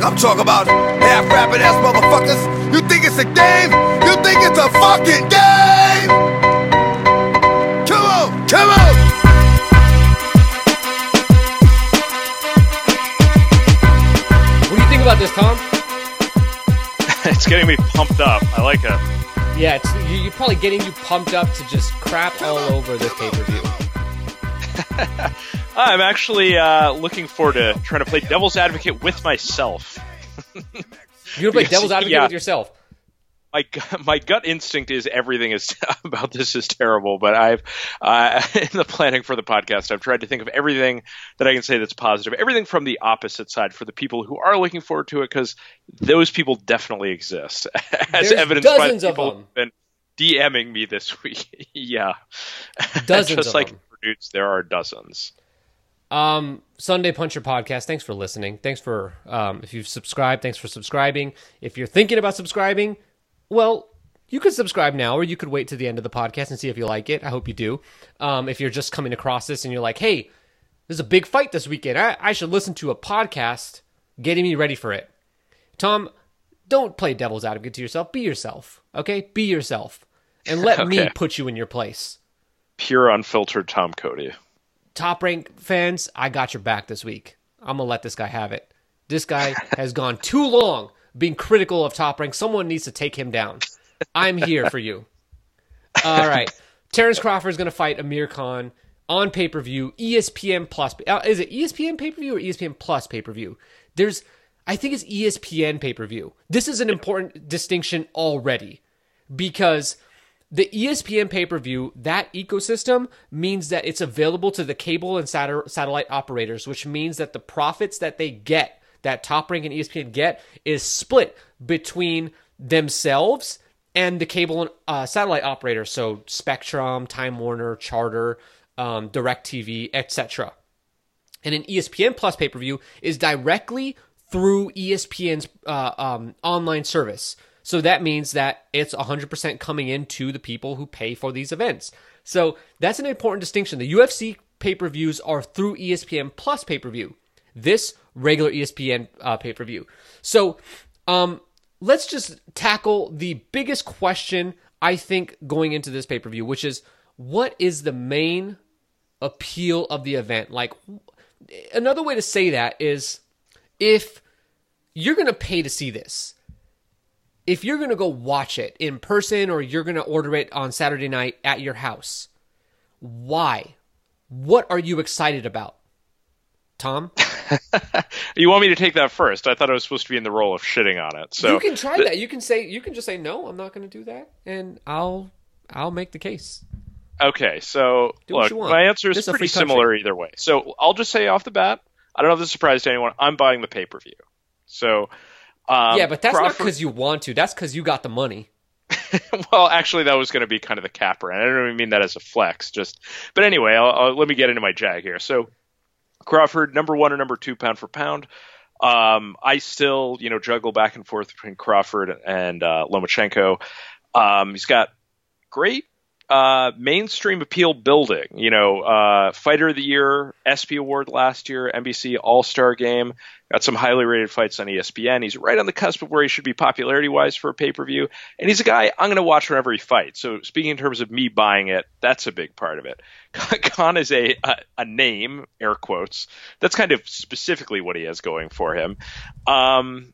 fuck I'm talking about. Half rapping ass motherfuckers. You think it's a game? You think it's a fucking game? Come on, come on. What do you think about this, Tom? it's getting me pumped up. I like it. Yeah, it's you- you're probably getting you pumped up to just crap all over this pay per view. I'm actually uh, looking forward to trying to play devil's advocate with myself. You're gonna play devil's advocate yeah. with yourself. My my gut instinct is everything is about this is terrible, but I've uh, in the planning for the podcast, I've tried to think of everything that I can say that's positive, everything from the opposite side for the people who are looking forward to it, because those people definitely exist, as There's evidenced by the people who've been DMing me this week. yeah, Dozens just of like them. produce, there are dozens. Um, Sunday Puncher podcast. Thanks for listening. Thanks for um, if you've subscribed. Thanks for subscribing. If you're thinking about subscribing, well, you could subscribe now, or you could wait to the end of the podcast and see if you like it. I hope you do. Um, if you're just coming across this and you're like, hey, there's a big fight this weekend. I, I should listen to a podcast getting me ready for it. Tom, don't play devil's advocate to yourself. Be yourself. Okay, be yourself, and let me put you in your place. Pure unfiltered Tom Cody. Top rank fans, I got your back this week. I'm gonna let this guy have it. This guy has gone too long being critical of top rank. Someone needs to take him down. I'm here for you. All right, Terrence Crawford is gonna fight Amir Khan on pay per view. ESPN Plus. Uh, is it ESPN pay per view or ESPN Plus pay per view? There's, I think it's ESPN pay per view. This is an important distinction already because the ESPN pay per view, that ecosystem means that it's available to the cable and sat- satellite operators, which means that the profits that they get, that Top Rank and ESPN get, is split between themselves and the cable and uh, satellite operators. So Spectrum, Time Warner, Charter, um, DirecTV, etc. And an ESPN Plus pay per view is directly through ESPN's uh, um, online service. So that means that it's 100% coming into the people who pay for these events. So that's an important distinction. The UFC pay per views are through ESPN Plus pay per view. This regular ESPN uh, pay per view. So um, let's just tackle the biggest question I think going into this pay per view, which is what is the main appeal of the event? Like another way to say that is if you're going to pay to see this, if you're going to go watch it in person or you're going to order it on Saturday night at your house, why? What are you excited about? Tom? You want me to take that first? I thought I was supposed to be in the role of shitting on it. So you can try that. You can say you can just say no, I'm not going to do that and I'll I'll make the case. Okay, so look, my answer is This pretty similar either way. So I'll just say off the bat, I don't know if this is a surprise to anyone. I'm buying the pay per view. So um, yeah, but that's not because you want to. That's because you got the money. well, actually, that was going to be kind of the capper, and I don't even mean that as a flex. Just, but anyway, I'll, I'll, let me get into my jag here. So Crawford, number one or number two pound for pound. Um, I still, you know, juggle back and forth between Crawford and uh, Lomachenko. Um, he's got great uh, mainstream appeal building. You know, uh, Fighter of the Year, ESPY Award last year, NBC All Star Game. Got some highly rated fights on ESPN. He's right on the cusp of where he should be popularity wise for a pay per view. And he's a guy I'm going to watch whenever he fights. So speaking in terms of me buying it, that's a big part of it. Khan is a, a a name, air quotes. That's kind of specifically what he has going for him. Um,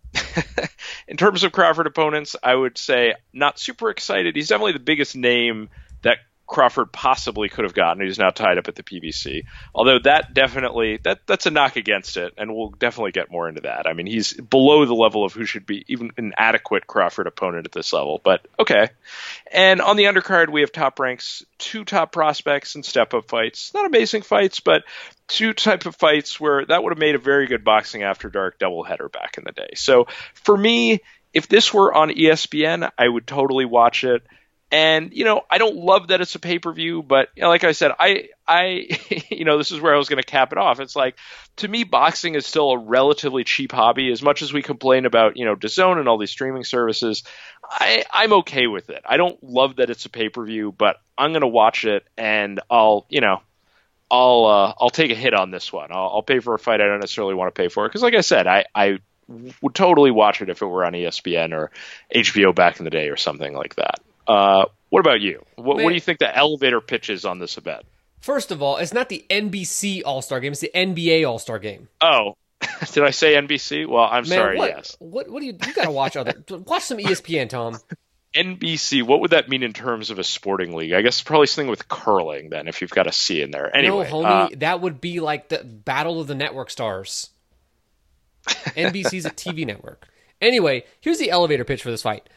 in terms of Crawford opponents, I would say not super excited. He's definitely the biggest name that Crawford possibly could have gotten. He's now tied up at the PBC. Although that definitely that that's a knock against it, and we'll definitely get more into that. I mean, he's below the level of who should be even an adequate Crawford opponent at this level. But okay. And on the undercard, we have top ranks, two top prospects and step up fights. Not amazing fights, but two type of fights where that would have made a very good boxing after dark doubleheader back in the day. So for me, if this were on ESPN, I would totally watch it. And you know, I don't love that it's a pay per view, but you know, like I said, I I you know, this is where I was going to cap it off. It's like to me, boxing is still a relatively cheap hobby. As much as we complain about you know DAZN and all these streaming services, I I'm okay with it. I don't love that it's a pay per view, but I'm going to watch it, and I'll you know. I'll uh, I'll take a hit on this one. I'll, I'll pay for a fight I don't necessarily want to pay for because, like I said, I, I would totally watch it if it were on ESPN or HBO back in the day or something like that. Uh, what about you? What, what do you think the elevator pitch is on this event? First of all, it's not the NBC All Star Game; it's the NBA All Star Game. Oh, did I say NBC? Well, I'm Man, sorry. what, Yes, What? What do you? You gotta watch other. watch some ESPN, Tom. NBC. What would that mean in terms of a sporting league? I guess probably something with curling. Then, if you've got a C in there. Anyway, no, uh, homie, that would be like the Battle of the Network Stars. NBC's a TV network. Anyway, here's the elevator pitch for this fight.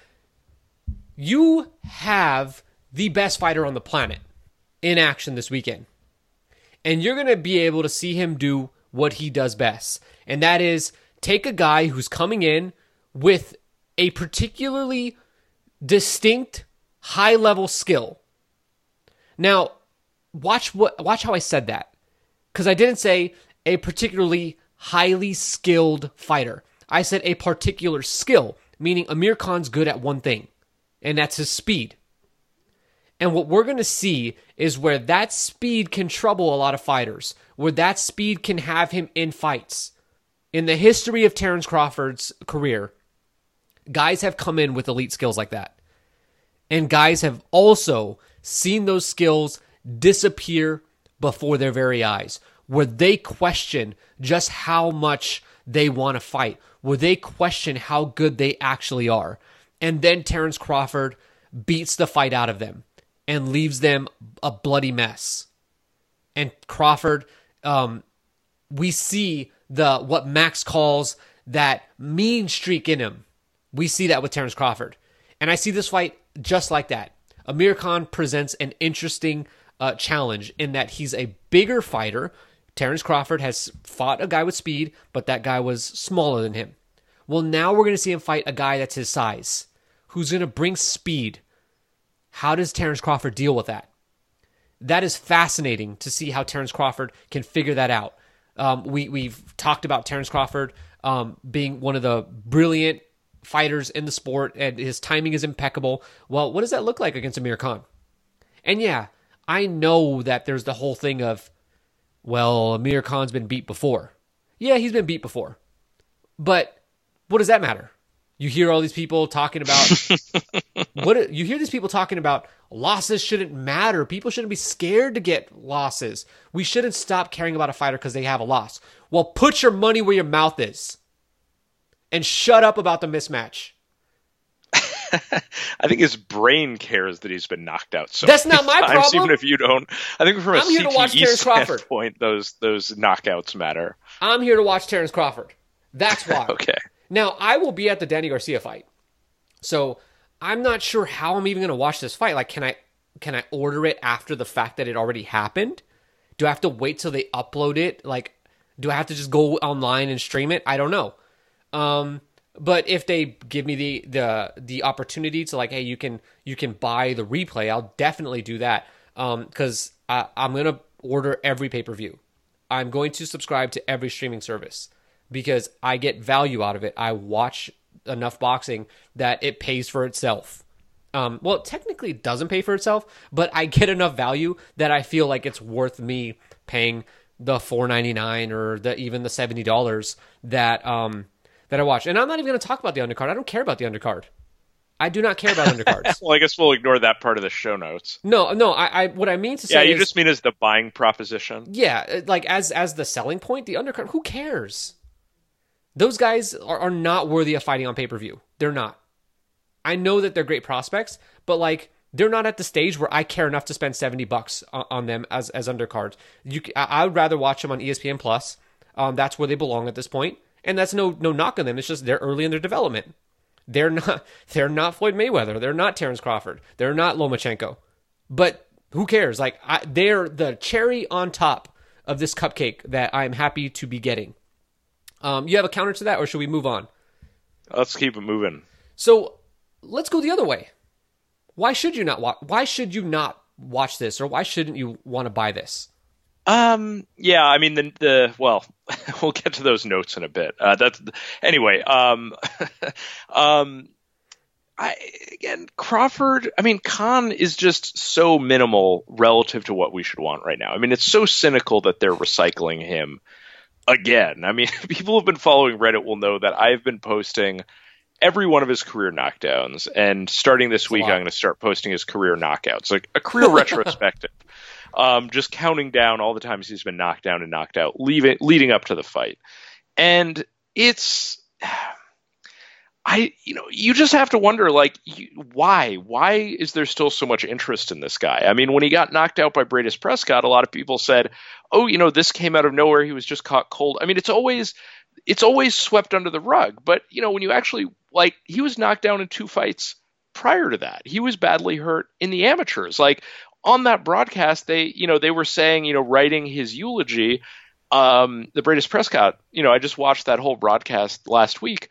You have the best fighter on the planet in action this weekend. And you're going to be able to see him do what he does best. And that is take a guy who's coming in with a particularly distinct high level skill. Now, watch what watch how I said that. Cuz I didn't say a particularly highly skilled fighter. I said a particular skill, meaning Amir Khan's good at one thing, and that's his speed. And what we're going to see is where that speed can trouble a lot of fighters, where that speed can have him in fights. In the history of Terrence Crawford's career, guys have come in with elite skills like that. And guys have also seen those skills disappear before their very eyes, where they question just how much they want to fight, where they question how good they actually are. And then Terrence Crawford beats the fight out of them and leaves them a bloody mess. And Crawford, um, we see the what Max calls that mean streak in him. We see that with Terrence Crawford. And I see this fight just like that. Amir Khan presents an interesting uh, challenge in that he's a bigger fighter. Terrence Crawford has fought a guy with speed, but that guy was smaller than him. Well, now we're going to see him fight a guy that's his size, who's going to bring speed. How does Terrence Crawford deal with that? That is fascinating to see how Terrence Crawford can figure that out. Um, we we've talked about Terrence Crawford um, being one of the brilliant fighters in the sport, and his timing is impeccable. Well, what does that look like against Amir Khan? And yeah, I know that there's the whole thing of, well, Amir Khan's been beat before. Yeah, he's been beat before, but what does that matter? You hear all these people talking about what you hear these people talking about losses shouldn't matter. People shouldn't be scared to get losses. We shouldn't stop caring about a fighter because they have a loss. Well, put your money where your mouth is and shut up about the mismatch. I think his brain cares that he's been knocked out so That's not my times, problem. Even if you don't, I think from a I'm here to watch Terrence Crawford. standpoint, those those knockouts matter. I'm here to watch Terrence Crawford. That's why. Okay. Now, I will be at the Danny Garcia fight. So, I'm not sure how I'm even going to watch this fight. Like can I can I order it after the fact that it already happened? Do I have to wait till they upload it? Like do I have to just go online and stream it? I don't know. Um but if they give me the the the opportunity to like hey you can you can buy the replay, I'll definitely do that. Um I I'm to order every pay-per-view. I'm going to subscribe to every streaming service because I get value out of it. I watch enough boxing that it pays for itself. Um, well, it technically it doesn't pay for itself, but I get enough value that I feel like it's worth me paying the four ninety nine or the even the seventy dollars that um that I watch. And I'm not even going to talk about the undercard. I don't care about the undercard. I do not care about undercards. Well, I guess we'll ignore that part of the show notes. no, no. I, I what I mean to say Yeah, you is, just mean as the buying proposition. yeah, like as as the selling point, the undercard. Who cares? Those guys are, are not worthy of fighting on pay per view. They're not. I know that they're great prospects, but like they're not at the stage where I care enough to spend seventy bucks on, on them as as undercards. You, I, would rather watch them on ESPN Plus. Um, that's where they belong at this point, and that's no no knock on them. It's just they're early in their development. They're not they're not Floyd Mayweather. They're not Terrence Crawford. They're not Lomachenko. But who cares? Like I, they're the cherry on top of this cupcake that I'm happy to be getting. Um, you have a counter to that, or should we move on? Let's keep it moving. So let's go the other way. Why should you not watch? Why should you not watch this, or why shouldn't you want to buy this? Um. Yeah. I mean, the the well, we'll get to those notes in a bit. Uh, that's anyway. Um. um. I again Crawford. I mean, Khan is just so minimal relative to what we should want right now. I mean, it's so cynical that they're recycling him again. I mean, people who've been following Reddit will know that I've been posting every one of his career knockdowns, and starting this week, I'm going to start posting his career knockouts, like a career retrospective. Um, just counting down all the times he's been knocked down and knocked out, leaving, leading up to the fight, and it's. I, you know, you just have to wonder, like, why? Why is there still so much interest in this guy? I mean, when he got knocked out by Breidis Prescott, a lot of people said, "Oh, you know, this came out of nowhere. He was just caught cold." I mean, it's always, it's always swept under the rug. But you know, when you actually like, he was knocked down in two fights prior to that. He was badly hurt in the amateurs. Like on that broadcast, they, you know, they were saying, you know, writing his eulogy. Um, the Breidis Prescott, you know, I just watched that whole broadcast last week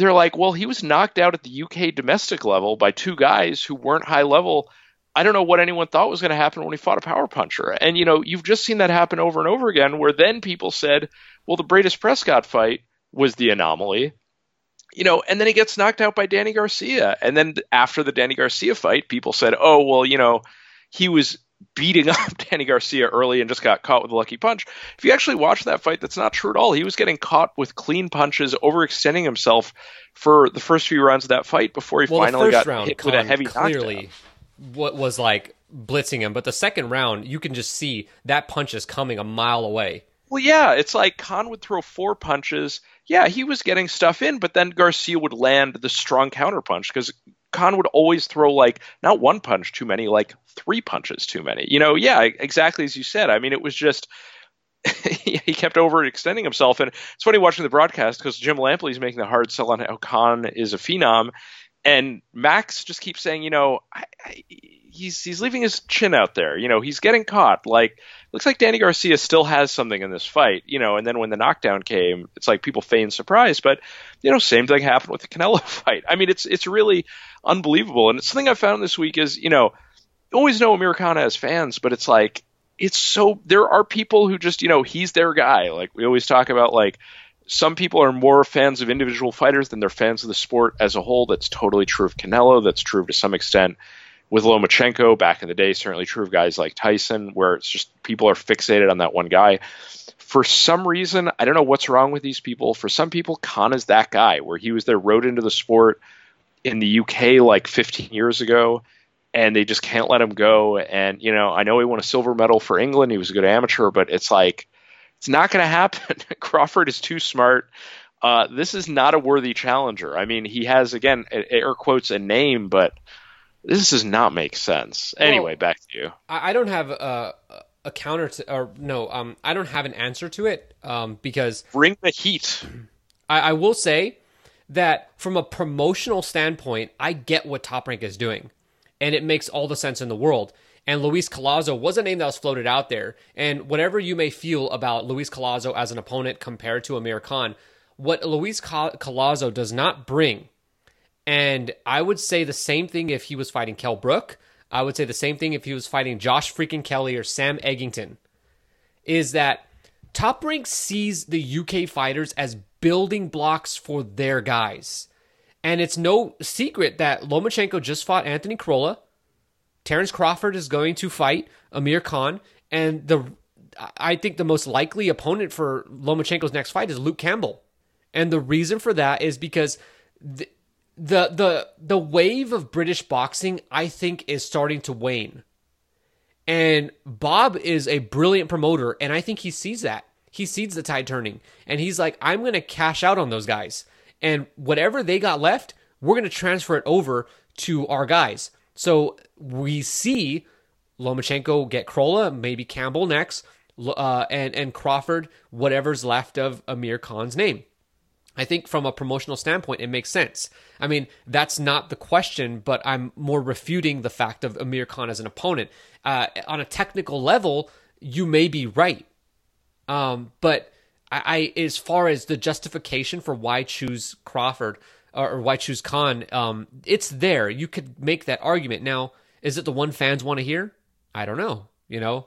they're like, well, he was knocked out at the UK domestic level by two guys who weren't high level. I don't know what anyone thought was going to happen when he fought a power puncher. And, you know, you've just seen that happen over and over again, where then people said, well, the Breidis Prescott fight was the anomaly. You know, and then he gets knocked out by Danny Garcia. And then after the Danny Garcia fight, people said, oh, well, you know, he was beating up Danny Garcia early and just got caught with a lucky punch. If you actually watch that fight, that's not true at all. He was getting caught with clean punches, overextending himself for the first few rounds of that fight before he well, finally got round, hit Khan with a heavy clearly knockdown. what was like blitzing him, but the second round you can just see that punch is coming a mile away. Well, yeah, it's like Khan would throw four punches. Yeah, he was getting stuff in, but then Garcia would land the strong counterpunch because Khan would always throw like not one punch too many, like three punches too many. You know, yeah, exactly as you said. I mean, it was just he kept overextending himself, and it's funny watching the broadcast because Jim Lampley's making the hard sell on how Khan is a phenom, and Max just keeps saying, you know, I, I, he's he's leaving his chin out there. You know, he's getting caught. Like looks like Danny Garcia still has something in this fight, you know, and then when the knockdown came, it's like people feigned surprise, but you know, same thing happened with the Canelo fight. I mean, it's it's really unbelievable. And it's something I found this week is, you know, always know Amir Khan has fans, but it's like it's so there are people who just, you know, he's their guy. Like we always talk about like some people are more fans of individual fighters than they're fans of the sport as a whole. That's totally true of Canelo. That's true to some extent with Lomachenko back in the day, certainly true of guys like Tyson, where it's just people are fixated on that one guy. For some reason, I don't know what's wrong with these people. For some people, Khan is that guy where he was there, rode into the sport in the UK like 15 years ago, and they just can't let him go. And, you know, I know he won a silver medal for England. He was a good amateur, but it's like, it's not going to happen. Crawford is too smart. Uh, this is not a worthy challenger. I mean, he has, again, air quotes, a name, but this does not make sense. Well, anyway, back to you. I don't have a, a counter to, or no, um, I don't have an answer to it, um, because bring the heat. I, I will say that from a promotional standpoint, I get what Top Rank is doing, and it makes all the sense in the world. And Luis Collazo was a name that was floated out there. And whatever you may feel about Luis Collazo as an opponent compared to Amir Khan, what Luis Collazo does not bring and I would say the same thing if he was fighting Kell Brook. I would say the same thing if he was fighting Josh freaking Kelly or Sam Eggington. Is that Top Rank sees the UK fighters as building blocks for their guys. And it's no secret that Lomachenko just fought Anthony Crolla. Terrence Crawford is going to fight Amir Khan. And the I think the most likely opponent for Lomachenko's next fight is Luke Campbell. And the reason for that is because the the the wave of British boxing I think is starting to wane. And Bob is a brilliant promoter and I think he sees that. He sees the tide turning and he's like I'm going to cash out on those guys and whatever they got left, we're going to transfer it over to our guys. So we see Lomachenko get Crolla, maybe Campbell next, uh, and and Crawford, whatever's left of Amir Khan's name. I think from a promotional standpoint, it makes sense. I mean, that's not the question, but I'm more refuting the fact of Amir Khan as an opponent. Uh, on a technical level, you may be right. Um, but I, I, as far as the justification for why choose Crawford or, or why choose Khan, um, it's there. You could make that argument. Now, is it the one fans want to hear? I don't know. You know,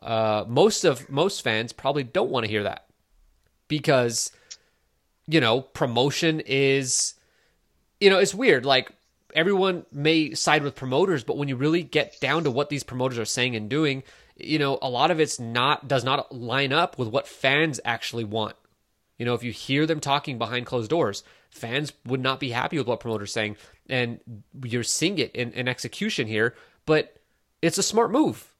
uh, most of most fans probably don't want to hear that because you know, promotion is, you know, it's weird. Like everyone may side with promoters, but when you really get down to what these promoters are saying and doing, you know, a lot of it's not does not line up with what fans actually want. You know, if you hear them talking behind closed doors, fans would not be happy with what promoters saying, and you're seeing it in, in execution here. But it's a smart move,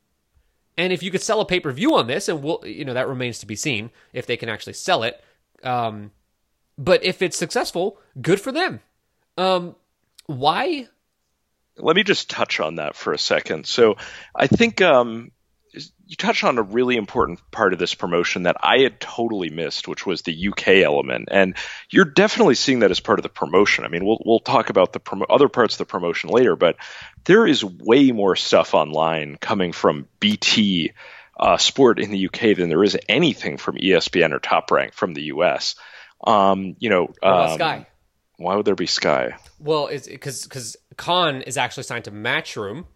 and if you could sell a pay per view on this, and we'll, you know, that remains to be seen if they can actually sell it. Um, but if it's successful, good for them. Um, why? Let me just touch on that for a second. So I think um, you touched on a really important part of this promotion that I had totally missed, which was the UK element. And you're definitely seeing that as part of the promotion. I mean, we'll we'll talk about the promo- other parts of the promotion later, but there is way more stuff online coming from BT uh, Sport in the UK than there is anything from ESPN or Top Rank from the US. Um, you know, um, Sky? Why would there be Sky? Well, because because Khan is actually signed to Matchroom,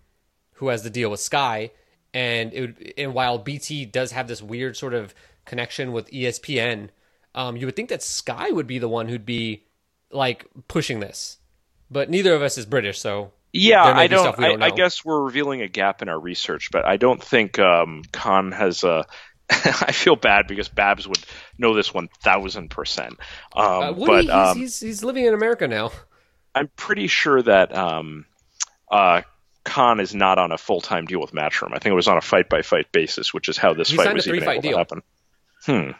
who has the deal with Sky and it would, and while BT does have this weird sort of connection with ESPN, um, you would think that Sky would be the one who'd be like pushing this, but neither of us is British, so yeah, I don't. don't I, I, guess we're revealing a gap in our research, but I don't think um, Khan has a. I feel bad because Babs would know this one thousand percent. Um, uh, but he's, um, he's, he's living in America now. I'm pretty sure that um, uh, Khan is not on a full time deal with Matchroom. I think it was on a fight by fight basis, which is how this he fight was even able deal. to happen. Hmm.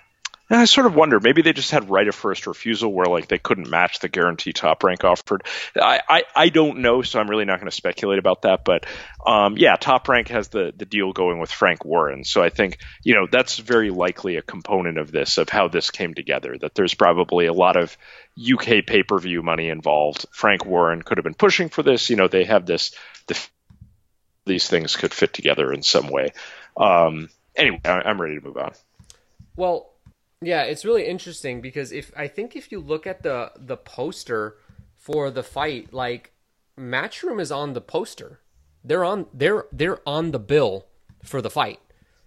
And I sort of wonder maybe they just had right of first refusal where like they couldn't match the guarantee top rank offered. I, I, I don't know, so I'm really not going to speculate about that. But um, yeah, top rank has the the deal going with Frank Warren, so I think you know that's very likely a component of this of how this came together. That there's probably a lot of UK pay per view money involved. Frank Warren could have been pushing for this. You know, they have this the these things could fit together in some way. Um, anyway, I'm ready to move on. Well, yeah, it's really interesting because if I think if you look at the the poster for the fight, like Matchroom is on the poster. They're on they're they're on the bill for the fight.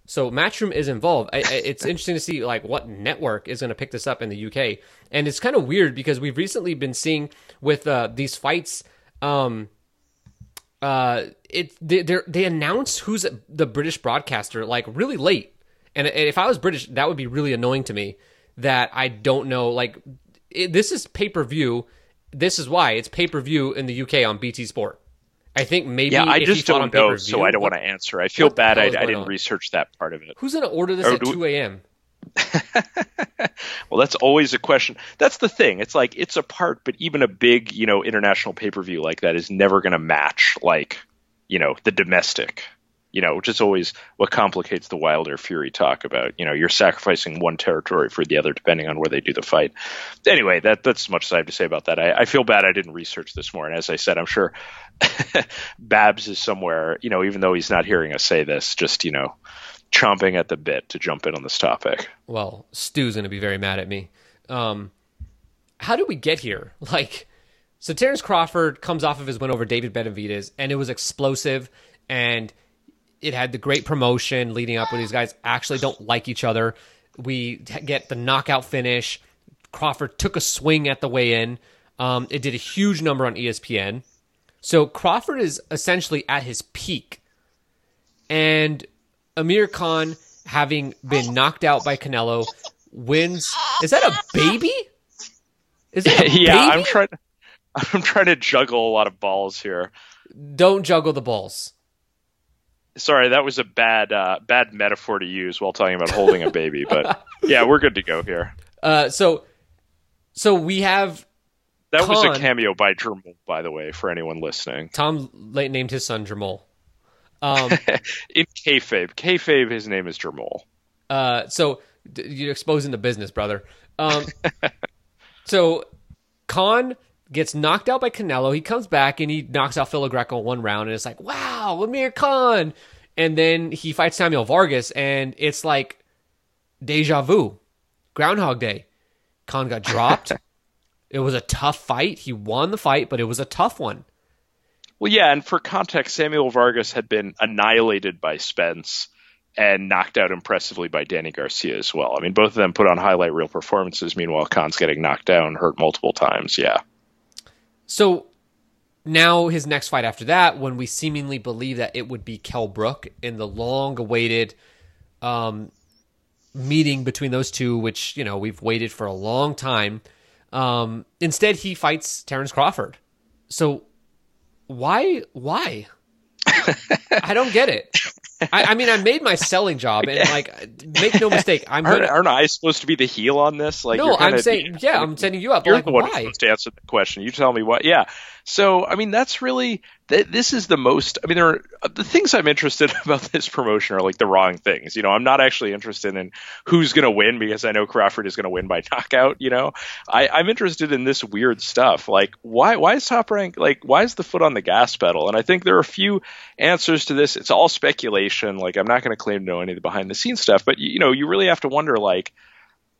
So Matchroom is involved. I, I, it's interesting to see like what network is going to pick this up in the UK, and it's kind of weird because we've recently been seeing with uh, these fights. Um, uh, it they they announce who's the British broadcaster like really late, and if I was British, that would be really annoying to me. That I don't know. Like it, this is pay per view. This is why it's pay per view in the UK on BT Sport. I think maybe yeah, I just don't know, so I don't want to answer. I feel bad I, I didn't on? research that part of it. Who's going to order this or at two a.m.? well, that's always a question. That's the thing. It's like it's a part, but even a big, you know, international pay per view like that is never going to match like, you know, the domestic. You know, which is always what complicates the Wilder Fury talk about. You know, you're sacrificing one territory for the other, depending on where they do the fight. Anyway, that that's as much as I have to say about that. I, I feel bad I didn't research this more, and as I said, I'm sure Babs is somewhere. You know, even though he's not hearing us say this, just you know, chomping at the bit to jump in on this topic. Well, Stu's going to be very mad at me. Um, how did we get here? Like, so Terrence Crawford comes off of his win over David Benavidez, and it was explosive, and it had the great promotion leading up where these guys actually don't like each other. We get the knockout finish. Crawford took a swing at the weigh in. Um, it did a huge number on ESPN. So Crawford is essentially at his peak. And Amir Khan, having been knocked out by Canelo, wins. Is that a baby? Is it? yeah, baby? I'm trying. I'm trying to juggle a lot of balls here. Don't juggle the balls. Sorry, that was a bad uh, bad metaphor to use while talking about holding a baby, but yeah, we're good to go here. Uh, so, so we have that Khan. was a cameo by Jermall, by the way, for anyone listening. Tom late named his son Jermall. Um, in kayfabe, kayfabe, his name is Jermall. Uh, so you're exposing the business, brother. Um, so Khan gets knocked out by Canelo. He comes back and he knocks out Phil Greco one round, and it's like, wow, Amir Khan. And then he fights Samuel Vargas, and it's like deja vu, Groundhog Day. Khan got dropped. it was a tough fight. He won the fight, but it was a tough one. Well, yeah, and for context, Samuel Vargas had been annihilated by Spence and knocked out impressively by Danny Garcia as well. I mean, both of them put on highlight reel performances. Meanwhile, Khan's getting knocked down, hurt multiple times. Yeah. So now his next fight after that, when we seemingly believe that it would be Kell Brook in the long-awaited um, meeting between those two, which you know we've waited for a long time. Um, instead, he fights Terrence Crawford. So why? Why? I don't get it. I, I, mean, I made my selling job, and like, make no mistake, I'm aren't, gonna. Aren't I supposed to be the heel on this? Like, no, I'm saying, yeah, I'm setting you up. You're like, the one why? who's supposed to answer the question. You tell me what. Yeah. So, I mean, that's really th- this is the most. I mean, there are uh, the things I'm interested about this promotion are like the wrong things. You know, I'm not actually interested in who's going to win because I know Crawford is going to win by knockout. You know, I, I'm interested in this weird stuff. Like, why why is Top Rank like why is the foot on the gas pedal? And I think there are a few answers to this. It's all speculation. Like, I'm not going to claim to know any of the behind the scenes stuff, but you, you know, you really have to wonder like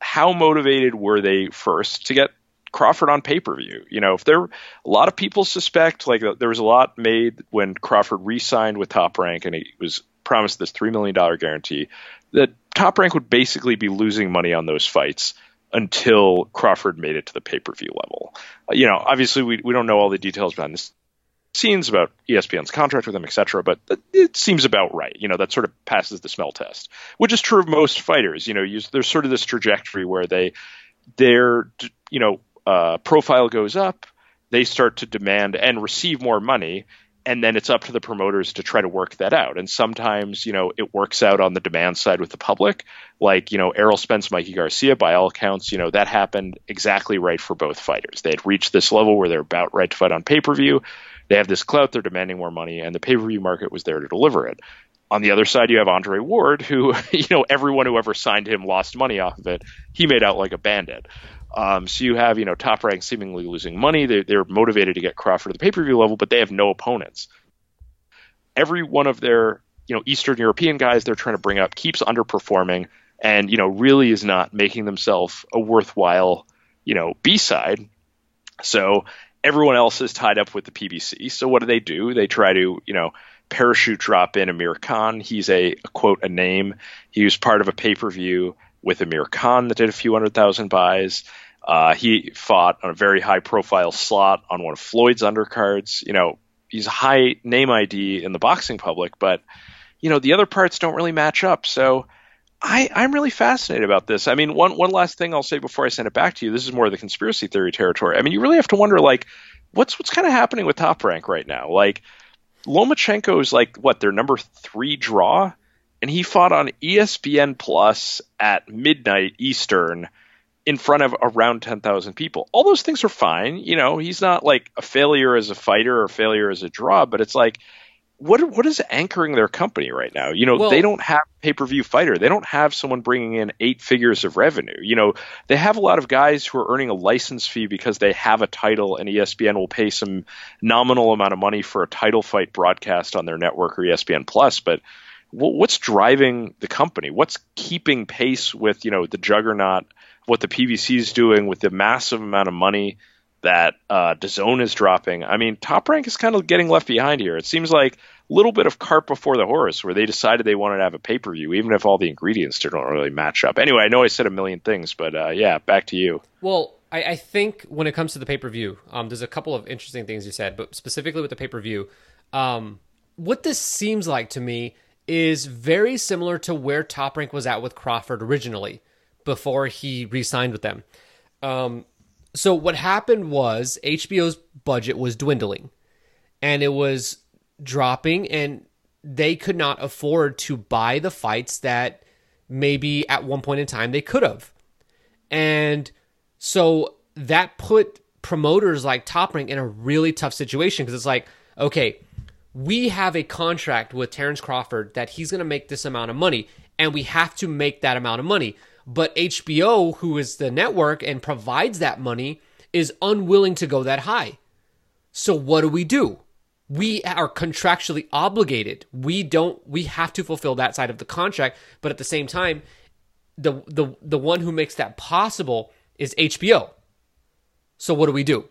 how motivated were they first to get Crawford on pay per view. You know, if there a lot of people suspect, like there was a lot made when Crawford re signed with Top Rank and he was promised this $3 million guarantee, that Top Rank would basically be losing money on those fights until Crawford made it to the pay per view level. Uh, you know, obviously, we, we don't know all the details behind the scenes about ESPN's contract with him, etc. But it seems about right. You know, that sort of passes the smell test, which is true of most fighters. You know, you, there's sort of this trajectory where they, they're, you know, uh, profile goes up, they start to demand and receive more money, and then it's up to the promoters to try to work that out. And sometimes, you know, it works out on the demand side with the public. Like, you know, Errol Spence, Mikey Garcia, by all accounts, you know, that happened exactly right for both fighters. They had reached this level where they're about right to fight on pay per view. They have this clout, they're demanding more money, and the pay per view market was there to deliver it. On the other side, you have Andre Ward, who, you know, everyone who ever signed him lost money off of it. He made out like a bandit. Um, so you have, you know, top rank seemingly losing money. They're, they're motivated to get Crawford at the pay per view level, but they have no opponents. Every one of their, you know, Eastern European guys they're trying to bring up keeps underperforming and, you know, really is not making themselves a worthwhile, you know, B side. So everyone else is tied up with the PBC. So what do they do? They try to, you know, parachute drop in Amir Khan. He's a, a quote, a name. He was part of a pay per view with Amir Khan that did a few hundred thousand buys. Uh, he fought on a very high profile slot on one of Floyd's undercards. You know, he's a high name ID in the boxing public, but you know the other parts don't really match up. So I, I'm really fascinated about this. I mean, one one last thing I'll say before I send it back to you. This is more of the conspiracy theory territory. I mean, you really have to wonder like what's what's kind of happening with Top Rank right now. Like Lomachenko is like what their number three draw and he fought on ESPN Plus at midnight Eastern in front of around 10,000 people. All those things are fine. You know, he's not like a failure as a fighter or a failure as a draw, but it's like, what what is anchoring their company right now? You know, Well- they don't have pay per view fighter. They don't have someone bringing in eight figures of revenue. You know, they have a lot of guys who are earning a license fee because they have a title, and ESPN will pay some nominal amount of money for a title fight broadcast on their network or ESPN Plus. But what's driving the company? What's keeping pace with you know the juggernaut? What the PBC is doing with the massive amount of money that uh, DAZN is dropping. I mean, Top Rank is kind of getting left behind here. It seems like a little bit of cart before the horse, where they decided they wanted to have a pay per view, even if all the ingredients don't really match up. Anyway, I know I said a million things, but uh, yeah, back to you. Well, I, I think when it comes to the pay per view, um, there's a couple of interesting things you said, but specifically with the pay per view, um, what this seems like to me is very similar to where Top Rank was at with Crawford originally before he re signed with them. Um, so what happened was HBO's budget was dwindling and it was dropping and they could not afford to buy the fights that maybe at one point in time they could have. And so that put promoters like Top Rank in a really tough situation because it's like, okay, we have a contract with Terrence Crawford that he's going to make this amount of money, and we have to make that amount of money. But HBO, who is the network and provides that money, is unwilling to go that high. So what do we do? We are contractually obligated. We don't. We have to fulfill that side of the contract, but at the same time, the the the one who makes that possible is HBO. So what do we do?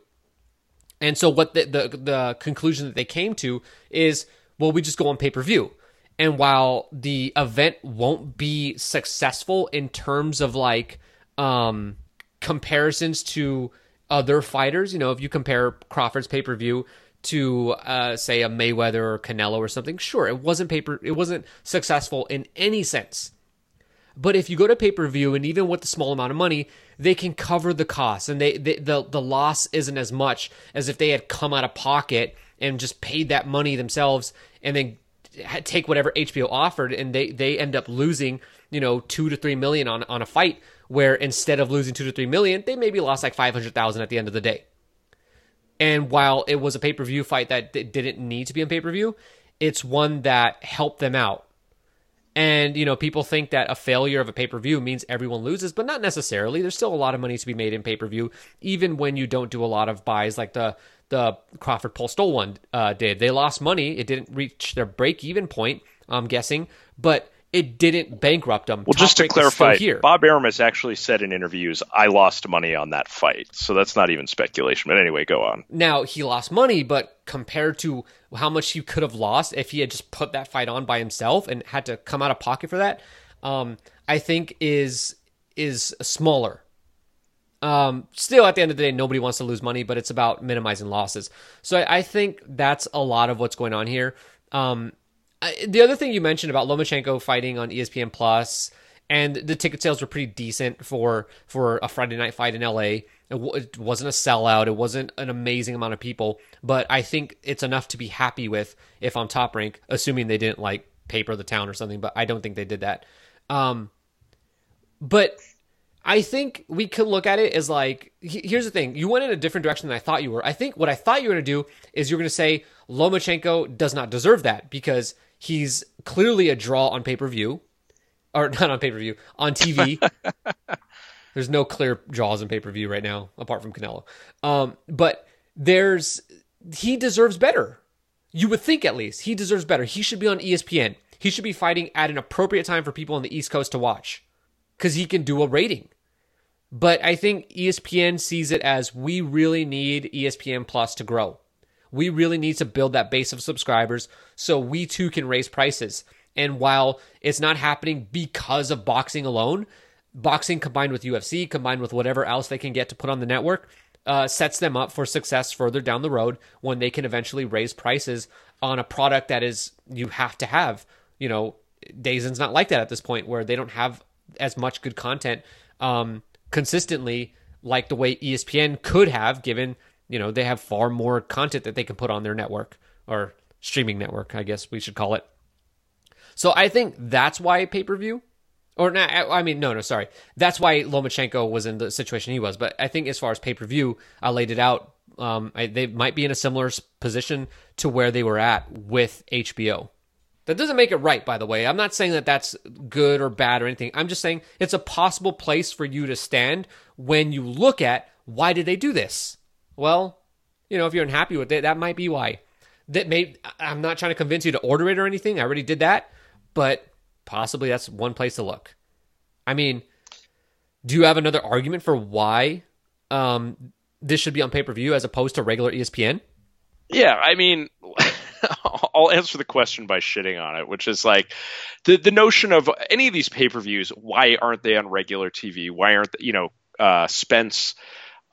And so what the the, the conclusion that they came to is, well, we just go on pay per view. And while the event won't be successful in terms of like um, comparisons to other fighters, you know, if you compare Crawford's pay per view to uh, say a Mayweather or Canelo or something. Sure, it wasn't paper. It wasn't successful in any sense. But if you go to pay per view, and even with the small amount of money, they can cover the costs, and they, they the the loss isn't as much as if they had come out of pocket and just paid that money themselves, and then take whatever HBO offered, and they they end up losing you know two to three million on on a fight, where instead of losing two to three million, they maybe lost like five hundred thousand at the end of the day. And while it was a pay per view fight that didn't need to be on pay per view, it's one that helped them out. And, you know, people think that a failure of a pay per view means everyone loses, but not necessarily. There's still a lot of money to be made in pay per view, even when you don't do a lot of buys like the the Crawford Postol one uh, did. They lost money. It didn't reach their break even point, I'm guessing, but it didn't bankrupt them. Well, Top just to clarify, here. Bob Arum's actually said in interviews, "I lost money on that fight," so that's not even speculation. But anyway, go on. Now he lost money, but compared to how much he could have lost if he had just put that fight on by himself and had to come out of pocket for that, um, I think is is smaller. Um, still, at the end of the day, nobody wants to lose money, but it's about minimizing losses. So I, I think that's a lot of what's going on here. Um, The other thing you mentioned about Lomachenko fighting on ESPN Plus and the ticket sales were pretty decent for for a Friday night fight in LA. It, w- it wasn't a sellout. It wasn't an amazing amount of people, but I think it's enough to be happy with if I'm top rank, assuming they didn't like paper the town or something. But I don't think they did that. Um, but I think we could look at it as like he- here's the thing: you went in a different direction than I thought you were. I think what I thought you were going to do is you're going to say Lomachenko does not deserve that because he's clearly a draw on pay per view, or not on pay per view on TV. there's no clear draws in pay per view right now apart from Canelo. Um, but there's he deserves better. You would think at least he deserves better. He should be on ESPN. He should be fighting at an appropriate time for people on the East Coast to watch because he can do a rating. But I think ESPN sees it as we really need ESPN Plus to grow. We really need to build that base of subscribers so we too can raise prices. And while it's not happening because of boxing alone, boxing combined with UFC, combined with whatever else they can get to put on the network, uh, sets them up for success further down the road when they can eventually raise prices on a product that is you have to have. You know, DAZN's not like that at this point where they don't have as much good content um, consistently like the way ESPN could have, given you know they have far more content that they can put on their network or streaming network, I guess we should call it. So I think that's why pay per view, or I mean, no, no, sorry, that's why Lomachenko was in the situation he was. But I think as far as pay per view, I laid it out. Um, I, they might be in a similar position to where they were at with HBO. That doesn't make it right, by the way. I'm not saying that that's good or bad or anything. I'm just saying it's a possible place for you to stand when you look at why did they do this? Well, you know, if you're unhappy with it, that might be why. That may I'm not trying to convince you to order it or anything. I already did that, but possibly that's one place to look. I mean, do you have another argument for why um, this should be on pay per view as opposed to regular ESPN? Yeah, I mean, I'll answer the question by shitting on it, which is like the the notion of any of these pay per views. Why aren't they on regular TV? Why aren't they, you know uh, Spence?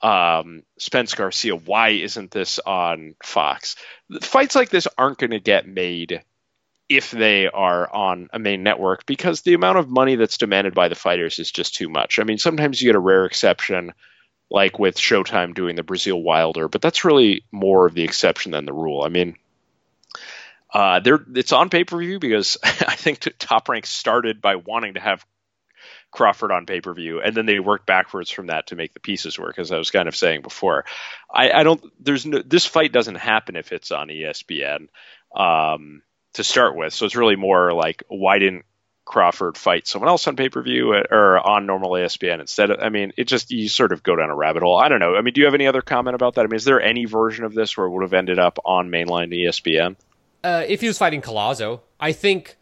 Um, Spence Garcia, why isn't this on Fox? Fights like this aren't going to get made if they are on a main network because the amount of money that's demanded by the fighters is just too much. I mean, sometimes you get a rare exception, like with Showtime doing the Breazeale Wilder, but that's really more of the exception than the rule. I mean, uh, it's on pay per view because I think Top Rank started by wanting to have Crawford on pay per view, and then they worked backwards from that to make the pieces work. As I was kind of saying before, I, I don't. There's no. This fight doesn't happen if it's on ESPN um, to start with. So it's really more like why didn't Crawford fight someone else on pay per view or on normal ESPN instead of? I mean, it just you sort of go down a rabbit hole. I don't know. I mean, do you have any other comment about that? I mean, is there any version of this where it would have ended up on mainline ESPN? uh, if he was fighting Collazo, I think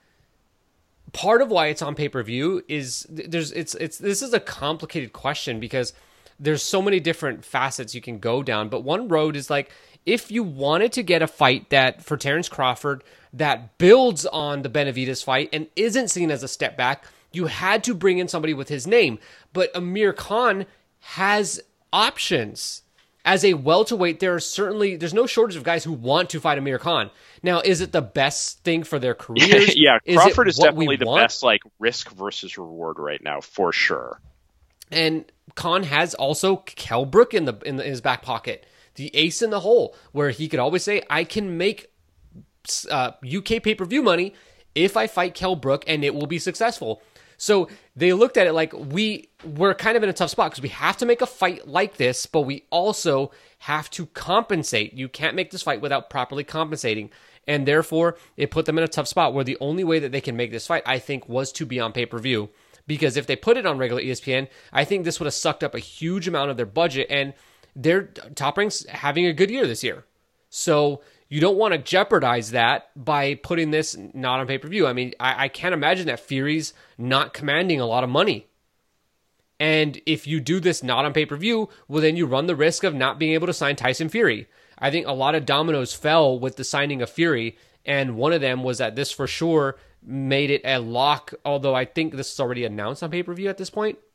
part of why it's on pay per view is there's it's it's this is a complicated question because there's so many different facets you can go down. But one road is like if you wanted to get a fight that for Terrence Crawford that builds on the Benavidez fight and isn't seen as a step back, you had to bring in somebody with his name. But Amir Khan has options. As a welterweight, there are certainly there's no shortage of guys who want to fight Amir Khan. Now, is it the best thing for their careers? yeah, Is Crawford is definitely the want? best like risk versus reward right now for sure. And Khan has also Kell Brook in the in the, his back pocket, the ace in the hole, where he could always say, "I can make uh, UK pay per view money if I fight Kell Brook, and it will be successful." So they looked at it like we we're kind of in a tough spot because we have to make a fight like this, but we also have to compensate. You can't make this fight without properly compensating. And therefore, it put them in a tough spot where the only way that they can make this fight, I think, was to be on pay per view because if they put it on regular ESPN, I think this would have sucked up a huge amount of their budget. And their top ranks having a good year this year, so you don't want to jeopardize that by putting this not on pay per view. I mean, I, I can't imagine that Fury's not commanding a lot of money. And if you do this not on pay per view, well, then you run the risk of not being able to sign Tyson Fury. I think a lot of dominoes fell with the signing of Fury, and one of them was that this for sure made it a lock. Although I think this is already announced on pay per view at this point.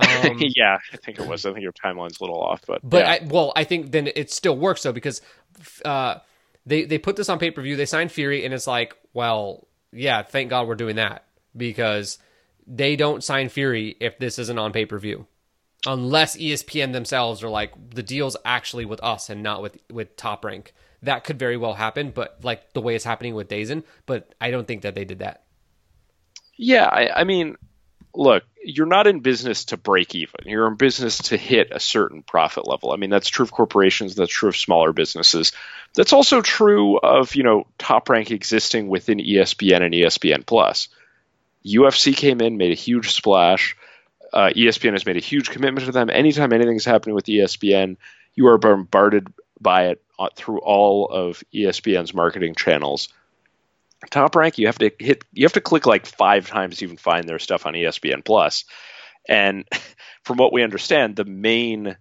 Um, yeah, I think it was. I think your timeline's a little off, but but yeah. I, well, I think then it still works though because uh, they they put this on pay per view. They signed Fury, and it's like, well, yeah, thank God we're doing that because they don't sign Fury if this isn't on pay per view, unless ESPN themselves are like the deal's actually with us and not with with Top Rank. That could very well happen, but like the way it's happening with DAZN, but I don't think that they did that. Yeah, I, I mean, look, you're not in business to break even. You're in business to hit a certain profit level. I mean, that's true of corporations. That's true of smaller businesses. That's also true of you know top rank existing within ESPN and ESPN Plus. UFC came in, made a huge splash. Uh, ESPN has made a huge commitment to them. Anytime anything's happening with ESPN, you are bombarded by it uh, through all of ESPN's marketing channels top rank you have to hit you have to click like five times to even find their stuff on espn plus. And from what we understand the main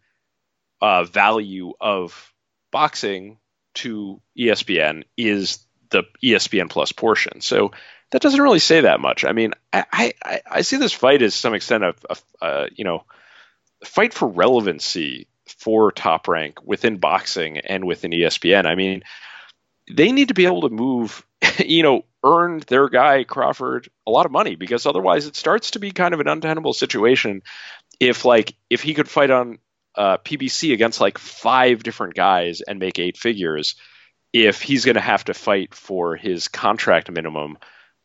uh, value of boxing to espn is the espn plus portion. So that doesn't really say that much. I mean i i, I see this fight as some extent of a, a you know fight for relevancy for top rank within boxing and within espn i mean they need to be able to move, you know, earn their guy Crawford a lot of money because otherwise it starts to be kind of an untenable situation. If like if he could fight on uh, PBC against like five different guys and make eight figures, if he's going to have to fight for his contract minimum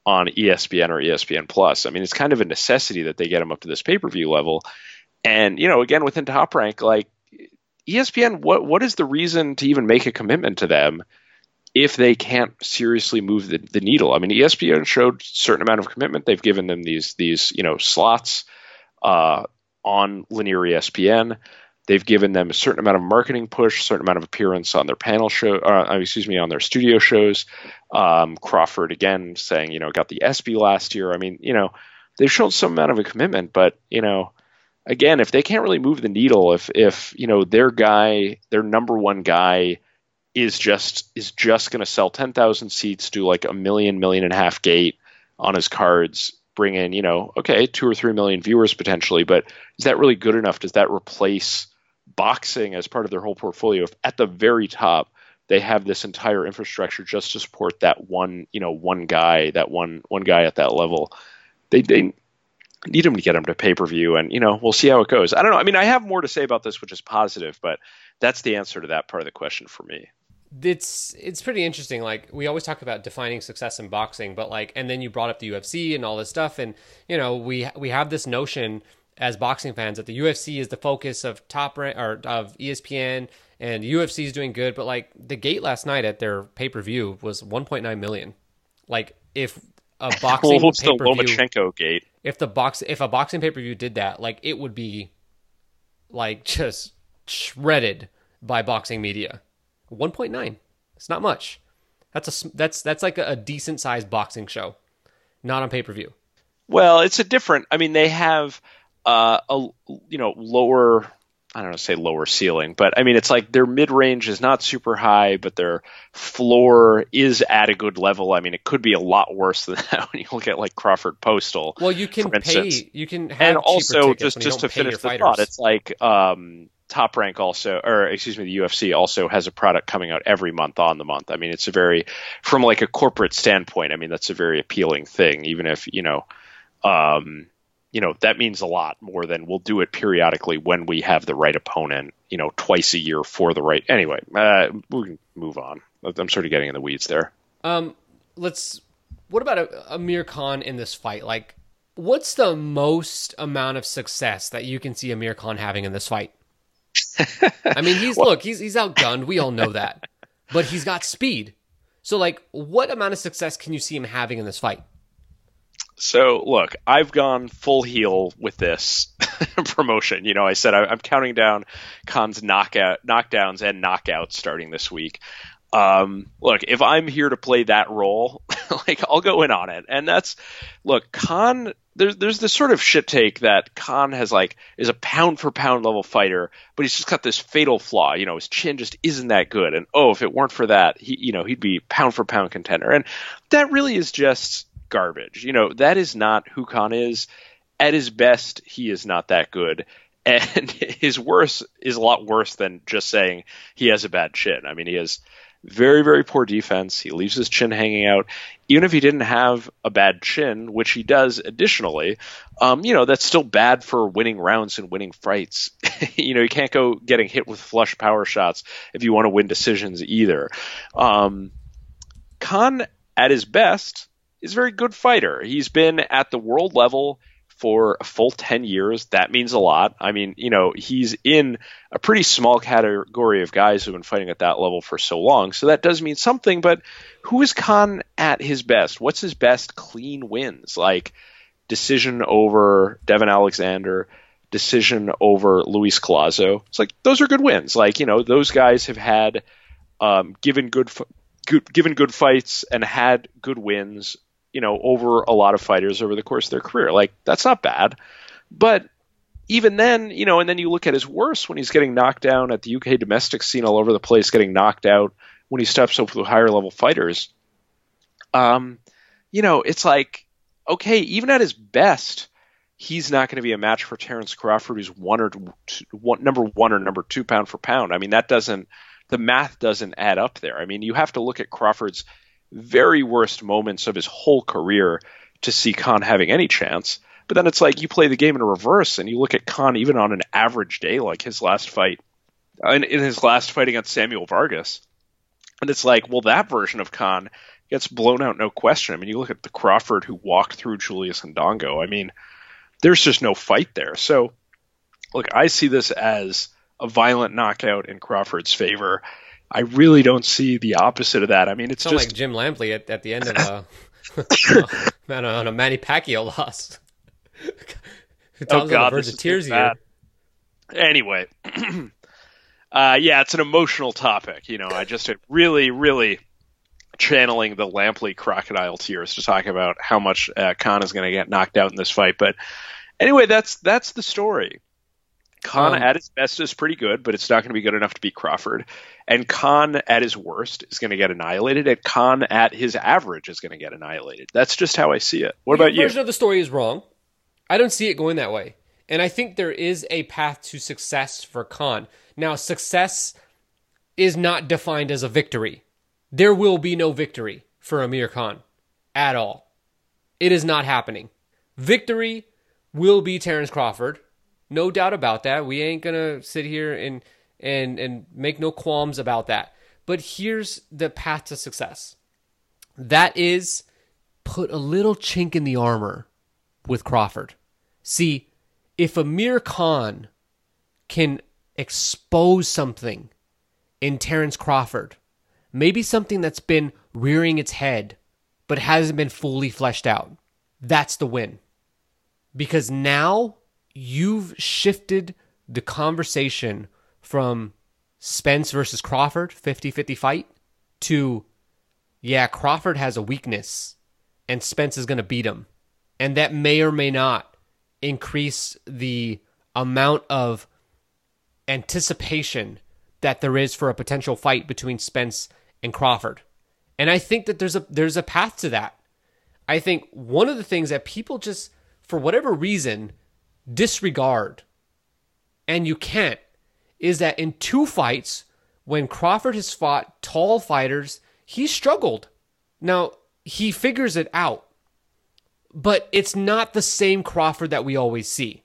on ESPN or ESPN Plus, I mean, it's kind of a necessity that they get him up to this pay per view level. And you know, again within Top Rank, like ESPN, what what is the reason to even make a commitment to them? If they can't seriously move the, the needle. I mean, ESPN showed certain amount of commitment. They've given them these these you know slots uh, on linear ESPN. They've given them a certain amount of marketing push, certain amount of appearance on their panel show, uh, excuse me, on their studio shows. Um, Crawford again saying, you know, got the ESPY last year. I mean, you know, they've shown some amount of a commitment, but you know, again, if they can't really move the needle, if if you know their guy, their number one guy is just is just going to sell 10,000 seats, do like a million, million and a half gate on his cards, bring in, you know, okay, two or three million viewers potentially, but is that really good enough? Does that replace boxing as part of their whole portfolio? If at the very top they have this entire infrastructure just to support that one, you know, one guy, that one one guy at that level, they they need him to get him to pay per view, and you know, we'll see how it goes. I don't know. I mean, I have more to say about this, which is positive, but that's the answer to that part of the question for me it's it's pretty interesting. Like we always talk about defining success in boxing, but like, and then you brought up the UFC and all this stuff, and you know, we we have this notion as boxing fans that the UFC is the focus of top rank or of ESPN, and UFC is doing good, but like the gate last night at their pay per view was 1.9 million. Like if a boxing well, pay per view, Lomachenko gate. if the box if a boxing pay per view did that, like it would be like just shredded by boxing media. 1.9. It's not much. That's a that's that's like a, a decent sized boxing show, not on pay per view. Well, it's a different. I mean, they have uh, a you know lower. I don't know, say lower ceiling, but I mean, it's like their mid range is not super high, but their floor is at a good level. I mean, it could be a lot worse than that when you look at like Crawford Postol. Well, you can instance. pay. You can have and also just just to finish the fighters. thought, it's like um, Top Rank also, or excuse me, the UFC also has a product coming out every month on the month. I mean, it's a very, from like a corporate standpoint, I mean, that's a very appealing thing. Even if you know, um, you know, that means a lot more than we'll do it periodically when we have the right opponent. You know, twice a year for the right. Anyway, uh, we can move on. I'm sort of getting in the weeds there. Um, let's. What about Amir Khan in this fight? Like, what's the most amount of success that you can see Amir Khan having in this fight? I mean, he's well, look, he's he's outgunned. We all know that, but he's got speed. So, like, what amount of success can you see him having in this fight? So, look, I've gone full heel with this promotion. You know, I said I, am counting down Khan's knockout, knockdowns and knockouts starting this week. Um, look, if I'm here to play that role, like I'll go in on it. And that's look, Khan. There's there's this sort of shit take that Khan has like is a pound for pound level fighter, but he's just got this fatal flaw. You know, his chin just isn't that good. And oh, if it weren't for that, he you know he'd be pound for pound contender. And that really is just garbage. You know, that is not who Khan is. At his best, he is not that good and his worst is a lot worse than just saying he has a bad chin. I mean, he has very, very poor defense. He leaves his chin hanging out. Even if he didn't have a bad chin, which he does additionally, um, you know, that's still bad for winning rounds and winning fights. you know, you can't go getting hit with flush power shots if you want to win decisions either. Um, Khan, at his best, is a very good fighter. He's been at the world level for a full 10 years. That means a lot. I mean, you know, he's in a pretty small category of guys who've been fighting at that level for so long. So that does mean something, but who is Khan at his best? What's his best clean wins? Like decision over Devon Alexander, decision over Luis Collazo. It's like those are good wins. Like, you know, those guys have had um, given good, good given good fights and had good wins you know, over a lot of fighters over the course of their career. Like that's not bad. But even then, you know, and then you look at his worst when he's getting knocked down at the UK domestic scene all over the place, getting knocked out when he steps up with higher level fighters. Um, you know, it's like, okay, even at his best, he's not going to be a match for Terence Crawford, who's one or two, one, number one or number two pound for pound. I mean, that doesn't, the math doesn't add up there. I mean, you have to look at Crawford's very worst moments of his whole career to see Khan having any chance. But then it's like you play the game in reverse and you look at Khan even on an average day, like his last fight, in, in his last fight against Samuel Vargas. And it's like, well, that version of Khan gets blown out, no question. I mean, you look at the Crawford who walked through Julius Indongo. I mean, there's just no fight there. So, look, I see this as a violent knockout in Crawford's favor. I really don't see the opposite of that. I mean, it's, it's just like Jim Lampley at, at the end of a man on a Manny Pacquiao loss. oh God, is tears bad. Anyway, uh, yeah, it's an emotional topic. You know, I just really, really channeling the Lampley crocodile tears to talk about how much uh, Khan is going to get knocked out in this fight. But anyway, that's that's the story. Khan um, at his best is pretty good, but it's not going to be good enough to beat Crawford. And Khan at his worst is going to get annihilated, and Khan at his average is going to get annihilated. That's just how I see it. What about you? Version of the story is wrong. I don't see it going that way, and I think there is a path to success for Khan. Now, success is not defined as a victory. There will be no victory for Amir Khan at all. It is not happening. Victory will be Terence Crawford no doubt about that. We ain't gonna sit here and and and make no qualms about that. But here's the path to success. That is put a little chink in the armor with Crawford. See, if Amir Khan can expose something in Terence Crawford, maybe something that's been rearing its head but hasn't been fully fleshed out, that's the win. Because now you've shifted the conversation from Spence versus Crawford 50 50 fight to, yeah, Crawford has a weakness and Spence is going to beat him. And that may or may not increase the amount of anticipation that there is for a potential fight between Spence and Crawford. And I think that there's a there's a path to that. I think one of the things that people just for whatever reason disregard, and you can't, is that in two fights, when Crawford has fought tall fighters, he struggled. Now, he figures it out, but it's not the same Crawford that we always see.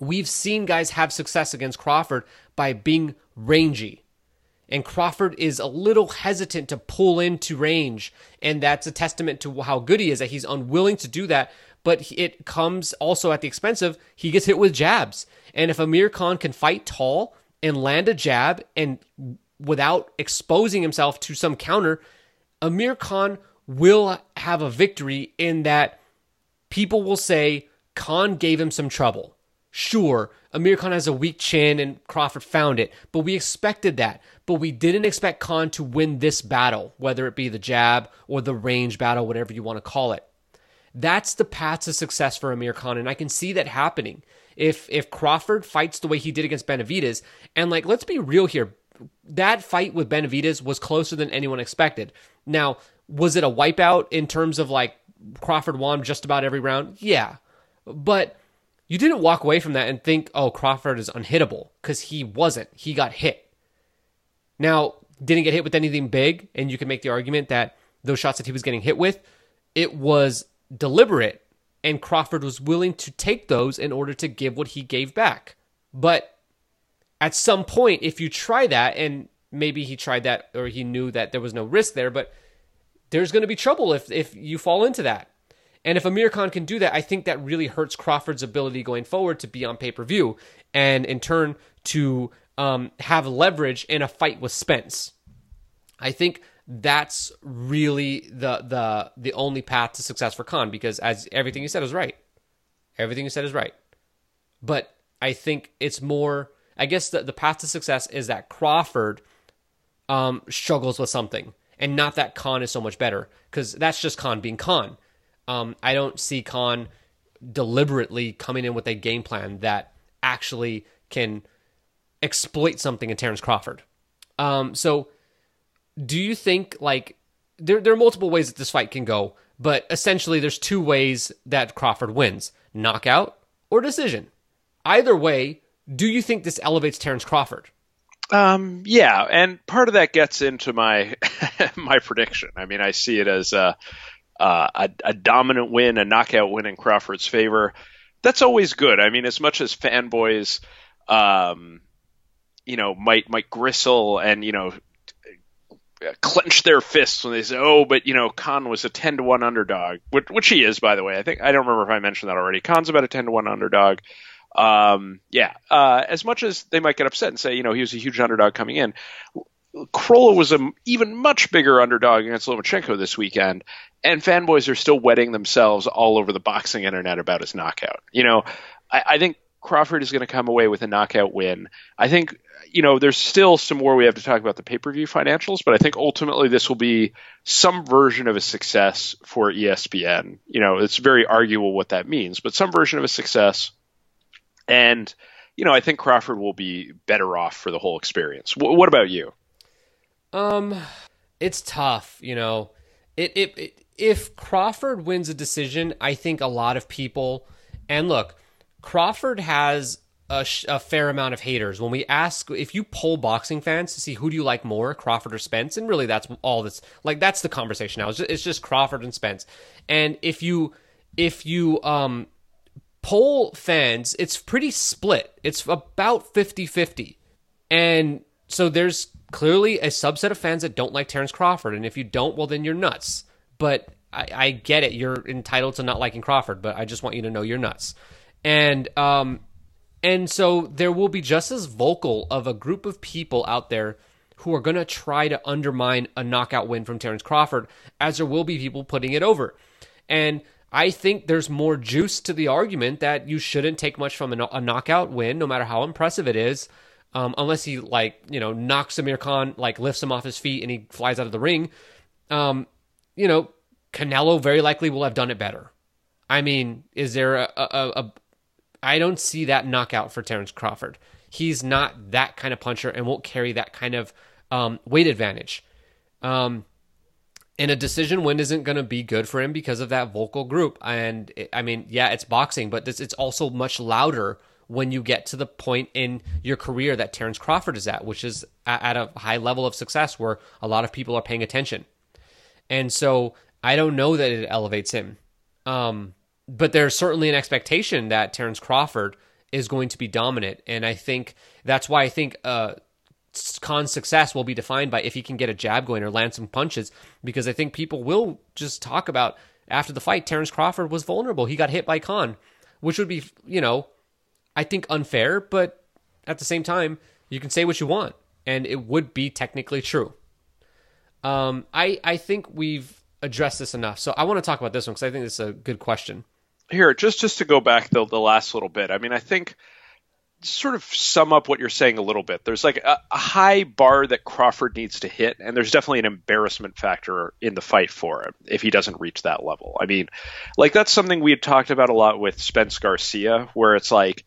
We've seen guys have success against Crawford by being rangy. And Crawford is a little hesitant to pull into range. And that's a testament to how good he is that he's unwilling to do that. But it comes also at the expense of he gets hit with jabs. And if Amir Khan can fight tall and land a jab and without exposing himself to some counter, Amir Khan will have a victory in that people will say Khan gave him some trouble. Sure, Amir Khan has a weak chin and Crawford found it, but we expected that. But we didn't expect Khan to win this battle, whether it be the jab or the range battle, whatever you want to call it. That's the path to success for Amir Khan, and I can see that happening. If if Crawford fights the way he did against Benavidez, and like let's be real here, that fight with Benavidez was closer than anyone expected. Now, was it a wipeout in terms of like Crawford won just about every round? Yeah. But you didn't walk away from that and think, oh, Crawford is unhittable, because he wasn't. He got hit. Now, didn't get hit with anything big, and you can make the argument that those shots that he was getting hit with, it was deliberate, and Crawford was willing to take those in order to give what he gave back. But at some point, if you try that, and maybe he tried that or he knew that there was no risk there, but there's going to be trouble if if you fall into that. And if Amir Khan can do that, I think that really hurts Crawford's ability going forward to be on pay per view, and in turn to um, have leverage in a fight with Spence. I think that's really the the the only path to success for Khan because as everything you said is right, everything you said is right. But I think it's more. I guess the, the path to success is that Crawford um, struggles with something, and not that Khan is so much better because that's just Khan being Khan. Um, I don't see Khan deliberately coming in with a game plan that actually can exploit something in Terrence Crawford. Um, so, do you think like there there are multiple ways that this fight can go, but essentially there's two ways that Crawford wins: knockout or decision. Either way, do you think this elevates Terrence Crawford? Um, yeah, and part of that gets into my my prediction. I mean, I see it as a, a, a dominant win, a knockout win in Crawford's favor. That's always good. I mean, as much as fanboys, um, you know, might might gristle and you know clench their fists when they say, "Oh, but you know, Khan was a ten to one underdog," which, which he is, by the way. I think I don't remember if I mentioned that already. Khan's about a ten to one underdog. Um, yeah, uh, as much as they might get upset and say, you know, he was a huge underdog coming in, Crolla was an even much bigger underdog against Lomachenko this weekend, and fanboys are still wetting themselves all over the boxing internet about his knockout. You know, I, I think Crawford is going to come away with a knockout win. I think you know, there's still some more we have to talk about the pay per view financials, but I think ultimately this will be some version of a success for ESPN. You know, it's very arguable what that means, but some version of a success. And, you know, I think Crawford will be better off for the whole experience. W- what about you? Um, it's tough, you know. It, it, it if Crawford wins a decision, I think a lot of people and look, Crawford has a, sh- a, fair amount of haters. When we ask, if you poll boxing fans to see who do you like more, Crawford or Spence, and really that's all that's like that's the conversation now. It's just, it's just Crawford and Spence. And if you if you um poll fans, it's pretty split. It's about 50-50. And so there's clearly a subset of fans that don't like Terrence Crawford, and if you don't, well then you're nuts. But I, I get it. You're entitled to not liking Crawford, but I just want you to know you're nuts. And um and so there will be just as vocal of a group of people out there who are going to try to undermine a knockout win from Terrence Crawford as there will be people putting it over. And I think there's more juice to the argument that you shouldn't take much from a, a knockout win, no matter how impressive it is, um, unless he like you know knocks Amir Khan, like lifts him off his feet and he flies out of the ring. Um, you know, Canelo very likely will have done it better. I mean, is there a, a, a I don't see that knockout for Terrence Crawford. He's not that kind of puncher and won't carry that kind of um, weight advantage. Um, and a decision win isn't going to be good for him because of that vocal group. And I mean, yeah, it's boxing, but this, it's also much louder when you get to the point in your career that Terrence Crawford is at, which is at a high level of success where a lot of people are paying attention. And so I don't know that it elevates him. Um, but there's certainly an expectation that Terrence Crawford is going to be dominant. And I think that's why I think uh, Khan's success will be defined by if he can get a jab going or land some punches, because I think people will just talk about after the fight, Terrence Crawford was vulnerable. He got hit by Khan, which would be, you know, I think unfair, but at the same time, you can say what you want, and it would be technically true. Um, I I think we've addressed this enough, so I want to talk about this one because I think it's a good question. Here, just just to go back the the last little bit. I mean, I think sort of sum up what you're saying a little bit. There's like a, a, high bar that Crawford needs to hit, and there's definitely an embarrassment factor in the fight for him if he doesn't reach that level. I mean, like that's something we had talked about a lot with Spence Garcia, where it's like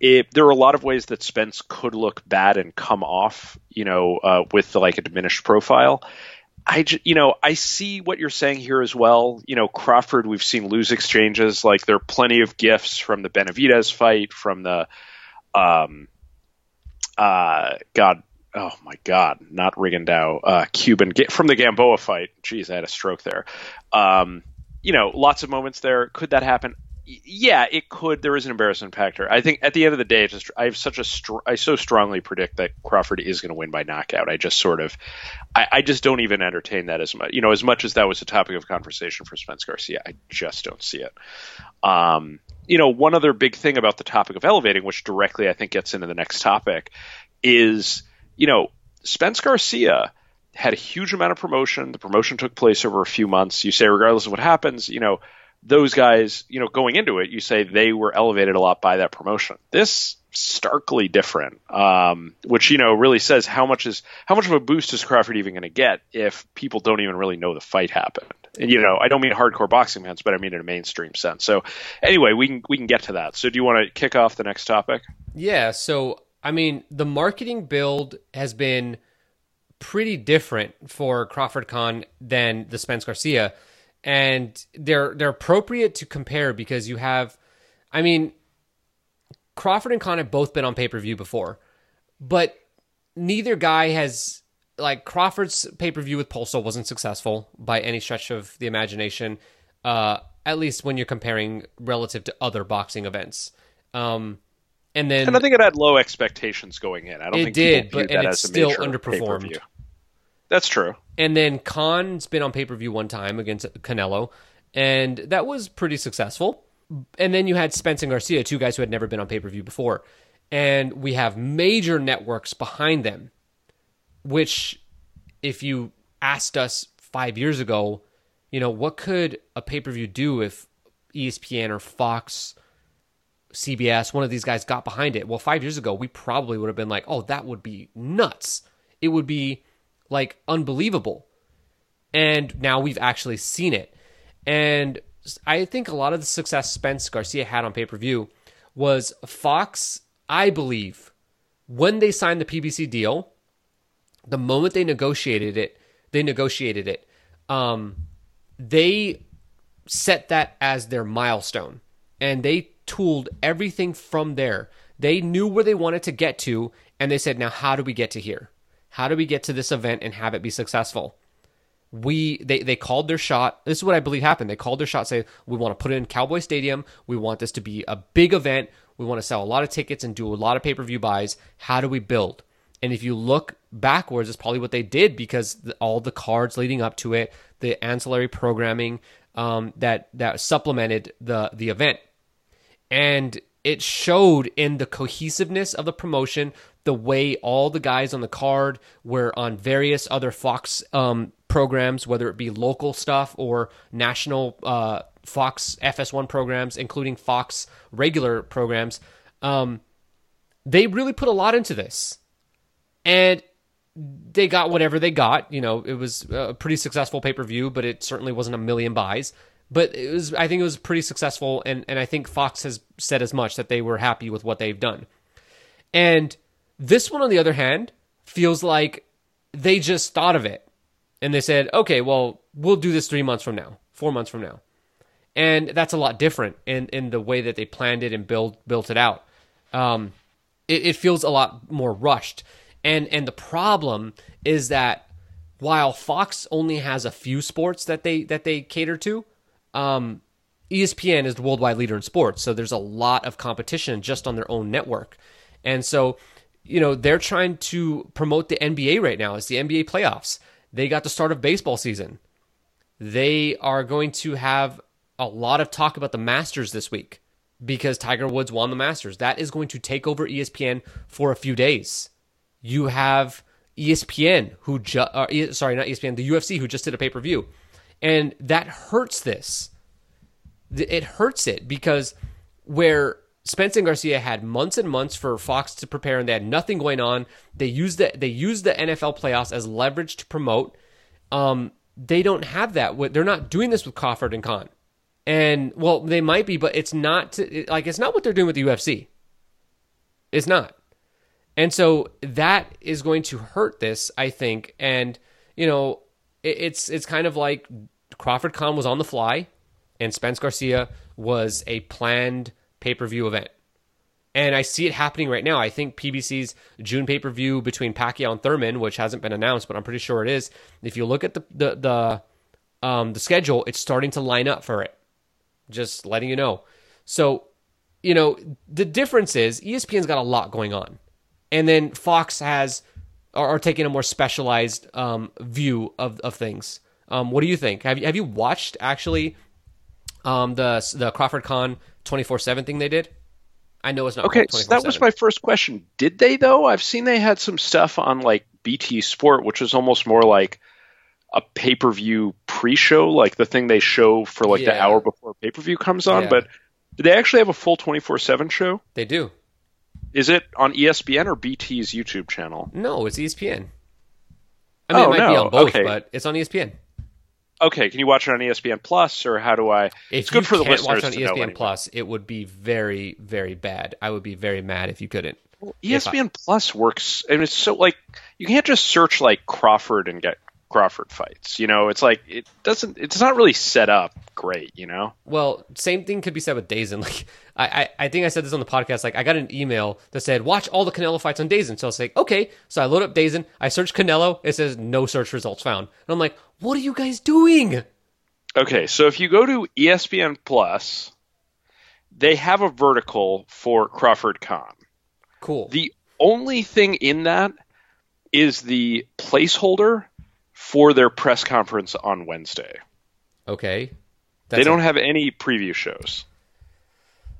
it, there are a lot of ways that Spence could look bad and come off, you know, uh, with like a diminished profile. I, you know, I see what you're saying here as well. You know, Crawford, we've seen lose exchanges. Like there are plenty of gifts from the Benavidez fight, from the um, uh, God, oh my God, not Rigondeaux, uh, Cuban from the Gamboa fight. Jeez, I had a stroke there. Um, you know, lots of moments there. Could that happen? Yeah, it could. There is an embarrassment factor. I think at the end of the day, just I have such a str- I so strongly predict that Crawford is going to win by knockout. I just sort of, I, I, just don't even entertain that as much. You know, as much as that was a topic of conversation for Spence Garcia, I just don't see it. Um, you know, one other big thing about the topic of elevating, which directly I think gets into the next topic, is you know Spence Garcia had a huge amount of promotion. The promotion took place over a few months. You say, regardless of what happens, you know, those guys, you know, going into it, you say they were elevated a lot by that promotion. This starkly different, um, which you know really says how much is how much of a boost is Crawford even going to get if people don't even really know the fight happened. And you know, I don't mean hardcore boxing fans, but I mean in a mainstream sense. So anyway, we can we can get to that. So do you want to kick off the next topic? Yeah. So I mean, the marketing build has been pretty different for Crawford Khan than the Spence Garcia, and they're they're appropriate to compare because you have, I mean, Crawford and Khan have both been on pay per view before, but neither guy has like Crawford's pay per view with Postol wasn't successful by any stretch of the imagination. Uh, at least when you're comparing relative to other boxing events. Um, and then and I think it had low expectations going in. I don't it think did, but and it still underperformed. Pay-per-view. That's true. And then Khan's been on pay per view one time against Canelo, and that was pretty successful. And then you had Spence and Garcia, two guys who had never been on pay per view before, and we have major networks behind them which if you asked us five years ago, you know, what could a pay per view do if ESPN or Fox, CBS, one of these guys got behind it? Well, five years ago, we probably would have been like, oh, that would be nuts. It would be like unbelievable. And now we've actually seen it. And I think a lot of the success Spence Garcia had on pay per view was Fox, I believe, when they signed the PBC deal, the moment they negotiated it, they negotiated it. Um, they set that as their milestone, and they tooled everything from there. They knew where they wanted to get to, and they said, "Now, how do we get to here? How do we get to this event and have it be successful?" we they they called their shot. This is what I believe happened. They called their shot, say we want to put it in Cowboy Stadium. We want this to be a big event. We want to sell a lot of tickets and do a lot of pay per view buys. How do we build? And if you look backwards, it's probably what they did because the, all the cards leading up to it, the ancillary programming um, that that supplemented the the event, and it showed in the cohesiveness of the promotion, the way all the guys on the card were on various other Fox um, programs, whether it be local stuff or national uh, Fox FS1 programs, including Fox regular programs. Um, they really put a lot into this and they got whatever they got. You know, it was a pretty successful pay per view, but it certainly wasn't a million buys. But it was, I think it was pretty successful, and and I think Fox has said as much that they were happy with what they've done. And this one, on the other hand, feels like they just thought of it, and they said, okay, well, we'll do this three months from now, four months from now, and that's a lot different in in the way that they planned it and build built it out. Um, it, it feels a lot more rushed, and and the problem is that while Fox only has a few sports that they that they cater to, um, ESPN is the worldwide leader in sports, so there's a lot of competition just on their own network, and so you know they're trying to promote the NBA right now. It's the NBA playoffs. They got the start of baseball season. They are going to have a lot of talk about the Masters this week because Tiger Woods won the Masters. That is going to take over ESPN for a few days. You have ESPN who just uh, sorry, not ESPN, the UFC who just did a pay-per-view. And that hurts this. It hurts it because where Spence and Garcia had months and months for Fox to prepare and they had nothing going on. They used the they used the NFL playoffs as leverage to promote. Um, they don't have that. They're not doing this with Crawford and Khan. And well, they might be, but it's not like it's not what they're doing with the UFC. It's not. And so that is going to hurt this, I think. And you know, it, it's it's kind of like Crawford Khan was on the fly, and Spence Garcia was a planned pay per view event. And I see it happening right now. I think PBC's June pay per view between Pacquiao and Thurman, which hasn't been announced, but I'm pretty sure it is. If you look at the the the, um, the schedule, it's starting to line up for it. Just letting you know. So, you know, the difference is ESPN's got a lot going on, and then Fox has are, are taking a more specialized um, view of of things. Um, what do you think? Have you have you watched actually um, the the Crawford Khan 24 7 thing they did? I know it's not. Okay, so that was my first question. Did they, though? I've seen they had some stuff on like BT Sport, which was almost more like a pay per view pre show, like the thing they show for like yeah. the hour before pay per view comes on. Yeah. But did they actually have a full 24 7 show? They do. Is it on ESPN or BT's YouTube channel? No, it's ESPN. I mean, oh, it might no. be on both, okay. but it's on ESPN. Okay, can you watch it on ESPN Plus, or how do I? If it's good for the listeners watch it on ESPN Plus, it would be very, very bad. I would be very mad if you couldn't. Well, ESPN I... Plus works, and it's so like you can't just search like Crawford and get Crawford fights. You know, it's like it doesn't. It's not really set up great. You know. Well, same thing could be said with DAZN. Like I, I, I think I said this on the podcast. Like I got an email that said watch all the Canelo fights on DAZN. So I was like, okay. So I load up DAZN. I search Canelo. It says no search results found. And I'm like, what are you guys doing? Okay, so if you go to ESPN Plus, they have a vertical for Crawford Khan. Cool. The only thing in that is the placeholder for their press conference on Wednesday. Okay. That's they don't a... have any preview shows.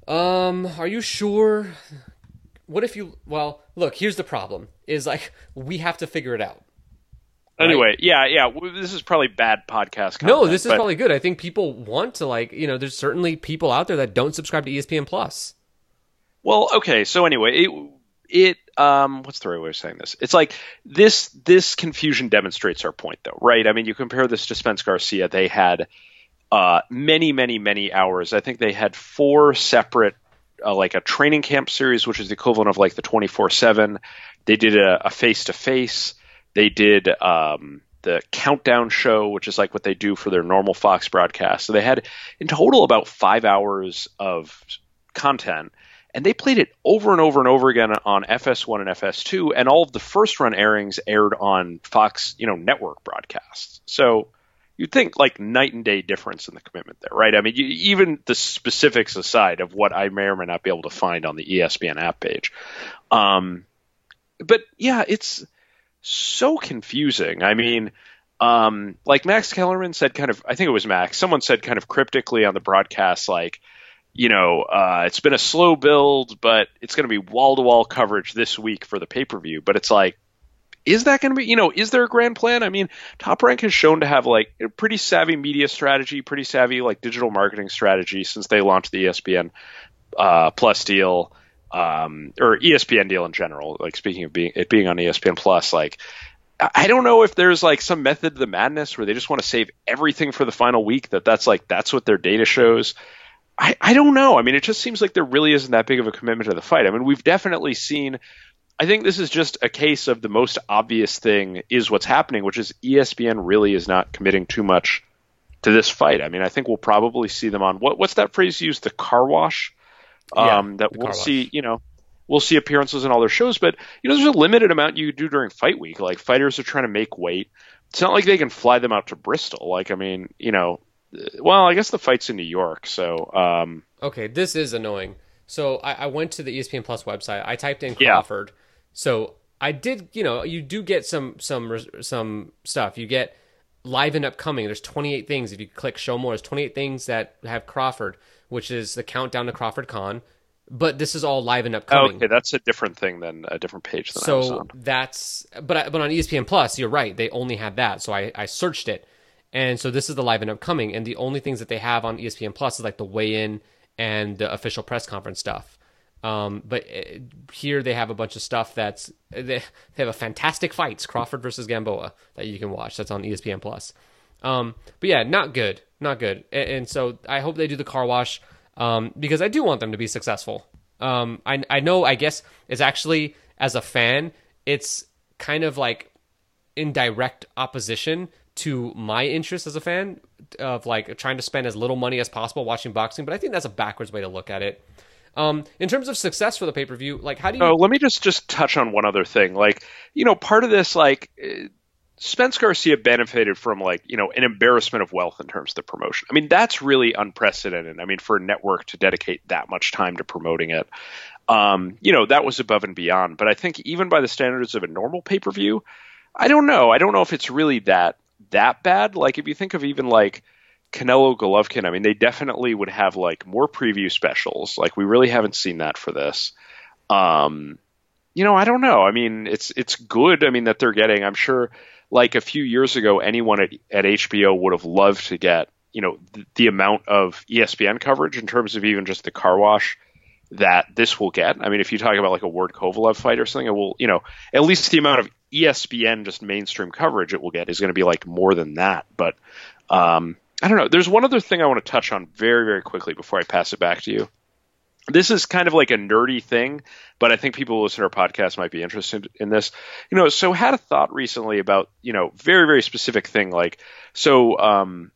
Um, are you sure? What if you well, look, here's the problem. Is like we have to figure it out. Right? Anyway, yeah, yeah, this is probably bad podcast content, No, this is but... probably good. I think people want to like, you know, there's certainly people out there that don't subscribe to ESPN Plus. Well, okay, so anyway, it it um what's the right way of saying this? It's like this this confusion demonstrates our point though right? I mean you compare this to spence garcia they had uh many many many hours. I think they had four separate uh, like a training camp series which is the equivalent of like the 24-7 they did a face to face they did um the countdown show which is like what they do for their normal fox broadcast. So they had in total about five hours of content and they played it over and over and over again on FS1 and FS2, and all of the first run airings aired on Fox, you know, network broadcasts. So you'd think like night and day difference in the commitment there, right? I mean, you, even the specifics aside of what I may or may not be able to find on the ESPN app page. Um, but yeah, it's so confusing. I mean, um, like Max Kellerman said, kind of, I think it was Max, someone said kind of cryptically on the broadcast, like, you know, uh, it's been a slow build, but it's going to be wall to wall coverage this week for the pay per view. But it's like, is that going to be, you know, is there a grand plan? I mean, Top Rank has shown to have like a pretty savvy media strategy, pretty savvy like digital marketing strategy since they launched the ESPN uh, Plus deal um, or ESPN deal in general. Like speaking of being it being on ESPN Plus, like I don't know if there's like some method to the madness where they just want to save everything for the final week. That that's like that's what their data shows. I, I don't know. I mean, it just seems like there really isn't that big of a commitment to the fight. I mean, we've definitely seen. I think this is just a case of the most obvious thing is what's happening, which is ESPN really is not committing too much to this fight. I mean, I think we'll probably see them on what what's that phrase you used? The car wash. Um, yeah, that we'll see. You know, we'll see appearances in all their shows. But you know, there's a limited amount you do during fight week. Like fighters are trying to make weight. It's not like they can fly them out to Bristol. Like I mean, you know, well, I guess the fight's in New York, so. Um, okay, this is annoying. So I, I, went to the ESPN Plus website. I typed in Yeah. Crawford. So I did, you know, you do get some some some stuff. You get live and upcoming. There's 28 things. If you click show more, there's 28 things that have Crawford, which is the countdown to Crawford Khan. But this is all live and oh, upcoming. okay, that's a different thing than a different page than I was so on. that's but I, but on ESPN Plus, you're right. They only had that. So I I searched it, and so this is the live and upcoming, and the only things that they have on ESPN Plus is like the weigh in and the official press conference stuff. Um, but uh, here they have a bunch of stuff that's they, they have a fantastic fights Crawford versus Gamboa that you can watch. That's on ESPN Plus. Um, but yeah, not good, not good. And, and so I hope they do the car wash um, because I do want them to be successful. Um, I I know I guess it's actually as a fan, it's kind of like in direct opposition to my interest as a fan of like trying to spend as little money as possible watching boxing. But I think that's a backwards way to look at it. Um, in terms of success for the pay per view, like how do you? Oh, let me just just touch on one other thing. Like, you know, part of this, like, eh, Spence Garcia benefited from like, you know, an embarrassment of wealth in terms of the promotion. I mean, that's really unprecedented. I mean, for a network to dedicate that much time to promoting it, um, you know, that was above and beyond. But I think even by the standards of a normal pay per view, I don't know. I don't know if it's really that that bad. Like, if you think of even like Canelo Golovkin, I mean, they definitely would have like more preview specials. Like, we really haven't seen that for this. Um, you know, I don't know. I mean, it's it's good. I mean, that they're getting. I'm sure, like a few years ago, anyone at, at HBO would have loved to get you know the, the amount of ESPN coverage in terms of even just the car wash that this will get. I mean, if you talk about like a Ward Kovalev fight or something, it will, you know, at least the amount of ESPN just mainstream coverage it will get is going to be like more than that. But um, I don't know. There's one other thing I want to touch on very, very quickly before I pass it back to you. This is kind of like a nerdy thing, but I think people who listen to our podcast might be interested in this. You know, so had a thought recently about, you know, very, very specific thing. Like, so um,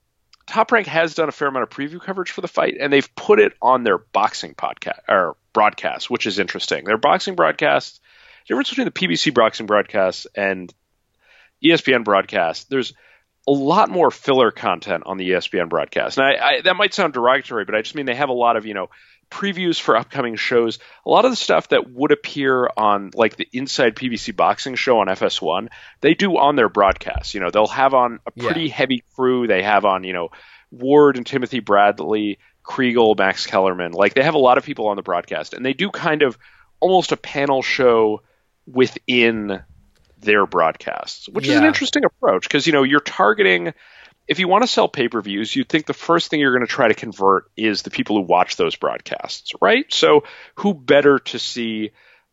Top Rank has done a fair amount of preview coverage for the fight, and they've put it on their boxing podcast or broadcast, which is interesting. Their boxing broadcast, difference between the PBC boxing broadcast and ESPN broadcast, there's a lot more filler content on the ESPN broadcast. And I, I, that might sound derogatory, but I just mean they have a lot of, you know, previews for upcoming shows. A lot of the stuff that would appear on like the Inside PBC boxing show on FS1, they do on their broadcast. You know, they'll have on a pretty Yeah. heavy crew. They have on, you know, Ward and Timothy Bradley, Kriegel, Max Kellerman. Like they have a lot of people on the broadcast, and they do kind of almost a panel show within their broadcasts, which is an interesting approach because you know you're targeting. If you want to sell pay per views, you'd think the first thing you're going to try to convert is the people who watch those broadcasts, right? So, who better to see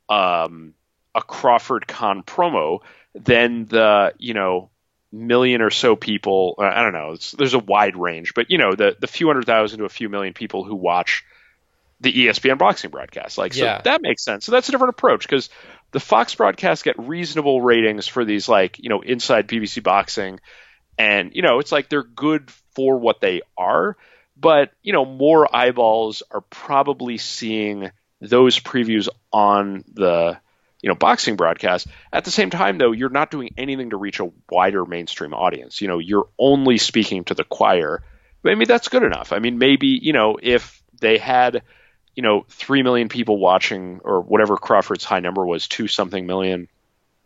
um, a Crawford Khan promo than the you know million or so people? uh, I don't know. It's, there's a wide range, but you know the the few hundred thousand to a few million people who watch the ESPN boxing broadcast. Like, so Yeah. that makes sense. So that's a different approach because the Fox broadcasts get reasonable ratings for these, like, you know, inside PBC boxing. And, you know, it's like they're good for what they are. But, you know, more eyeballs are probably seeing those previews on the, you know, boxing broadcast. At the same time, though, you're not doing anything to reach a wider mainstream audience. You know, you're only speaking to the choir. Maybe that's good enough. I mean, maybe, you know, if they had you know, three million people watching, or whatever Crawford's high number was, two something million.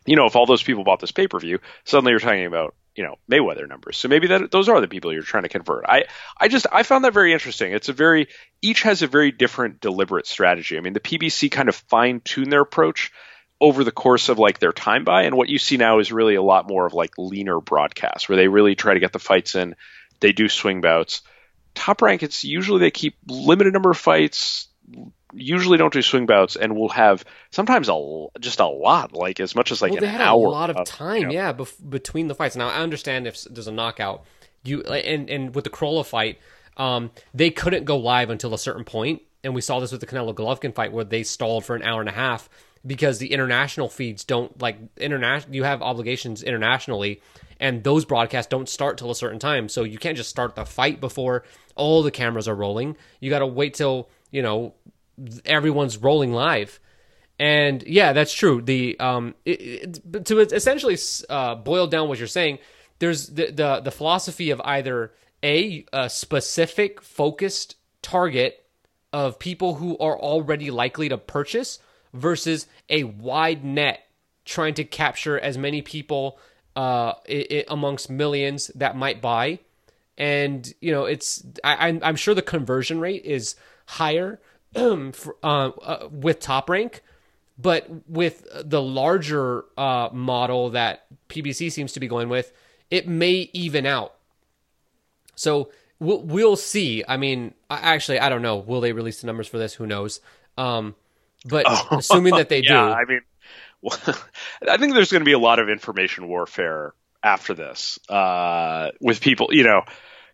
You know, if all those people bought this pay per view, suddenly you're talking about you know Mayweather numbers. So maybe that those are the people you're trying to convert. I I just I found that very interesting. It's a very each has a very different deliberate strategy. I mean, the PBC kind of fine tune their approach over the course of like their time by, and what you see now is really a lot more of like leaner broadcasts where they really try to get the fights in. They do swing bouts. Top rank, it's usually they keep limited number of fights usually don't do swing bouts and will have sometimes a just a lot like as much as like well, an they had hour a lot of time, you know. yeah, bef- between the fights. Now I understand if there's a knockout, you and and with the Crolla fight, um, they couldn't go live until a certain point, and we saw this with the Canelo Golovkin fight where they stalled for an hour and a half because the international feeds don't like international. You have obligations internationally, and those broadcasts don't start till a certain time, so you can't just start the fight before all the cameras are rolling. You got to wait till you know everyone's rolling live And yeah, that's true. The um, it, it, to essentially uh, boil down what you're saying, there's the, the the philosophy of either a, a specific focused target of people who are already likely to purchase versus a wide net trying to capture as many people uh, it, amongst millions that might buy. And you know, it's I, I'm sure the conversion rate is higher for, uh, uh, with top rank, but with the larger uh, model that PBC seems to be going with, it may even out. So we'll, we'll see. I mean, actually, I don't know. Will they release the numbers for this? Who knows? Um, but oh, assuming that they yeah, do, I mean, well, I think there's going to be a lot of information warfare after this uh, with people, you know,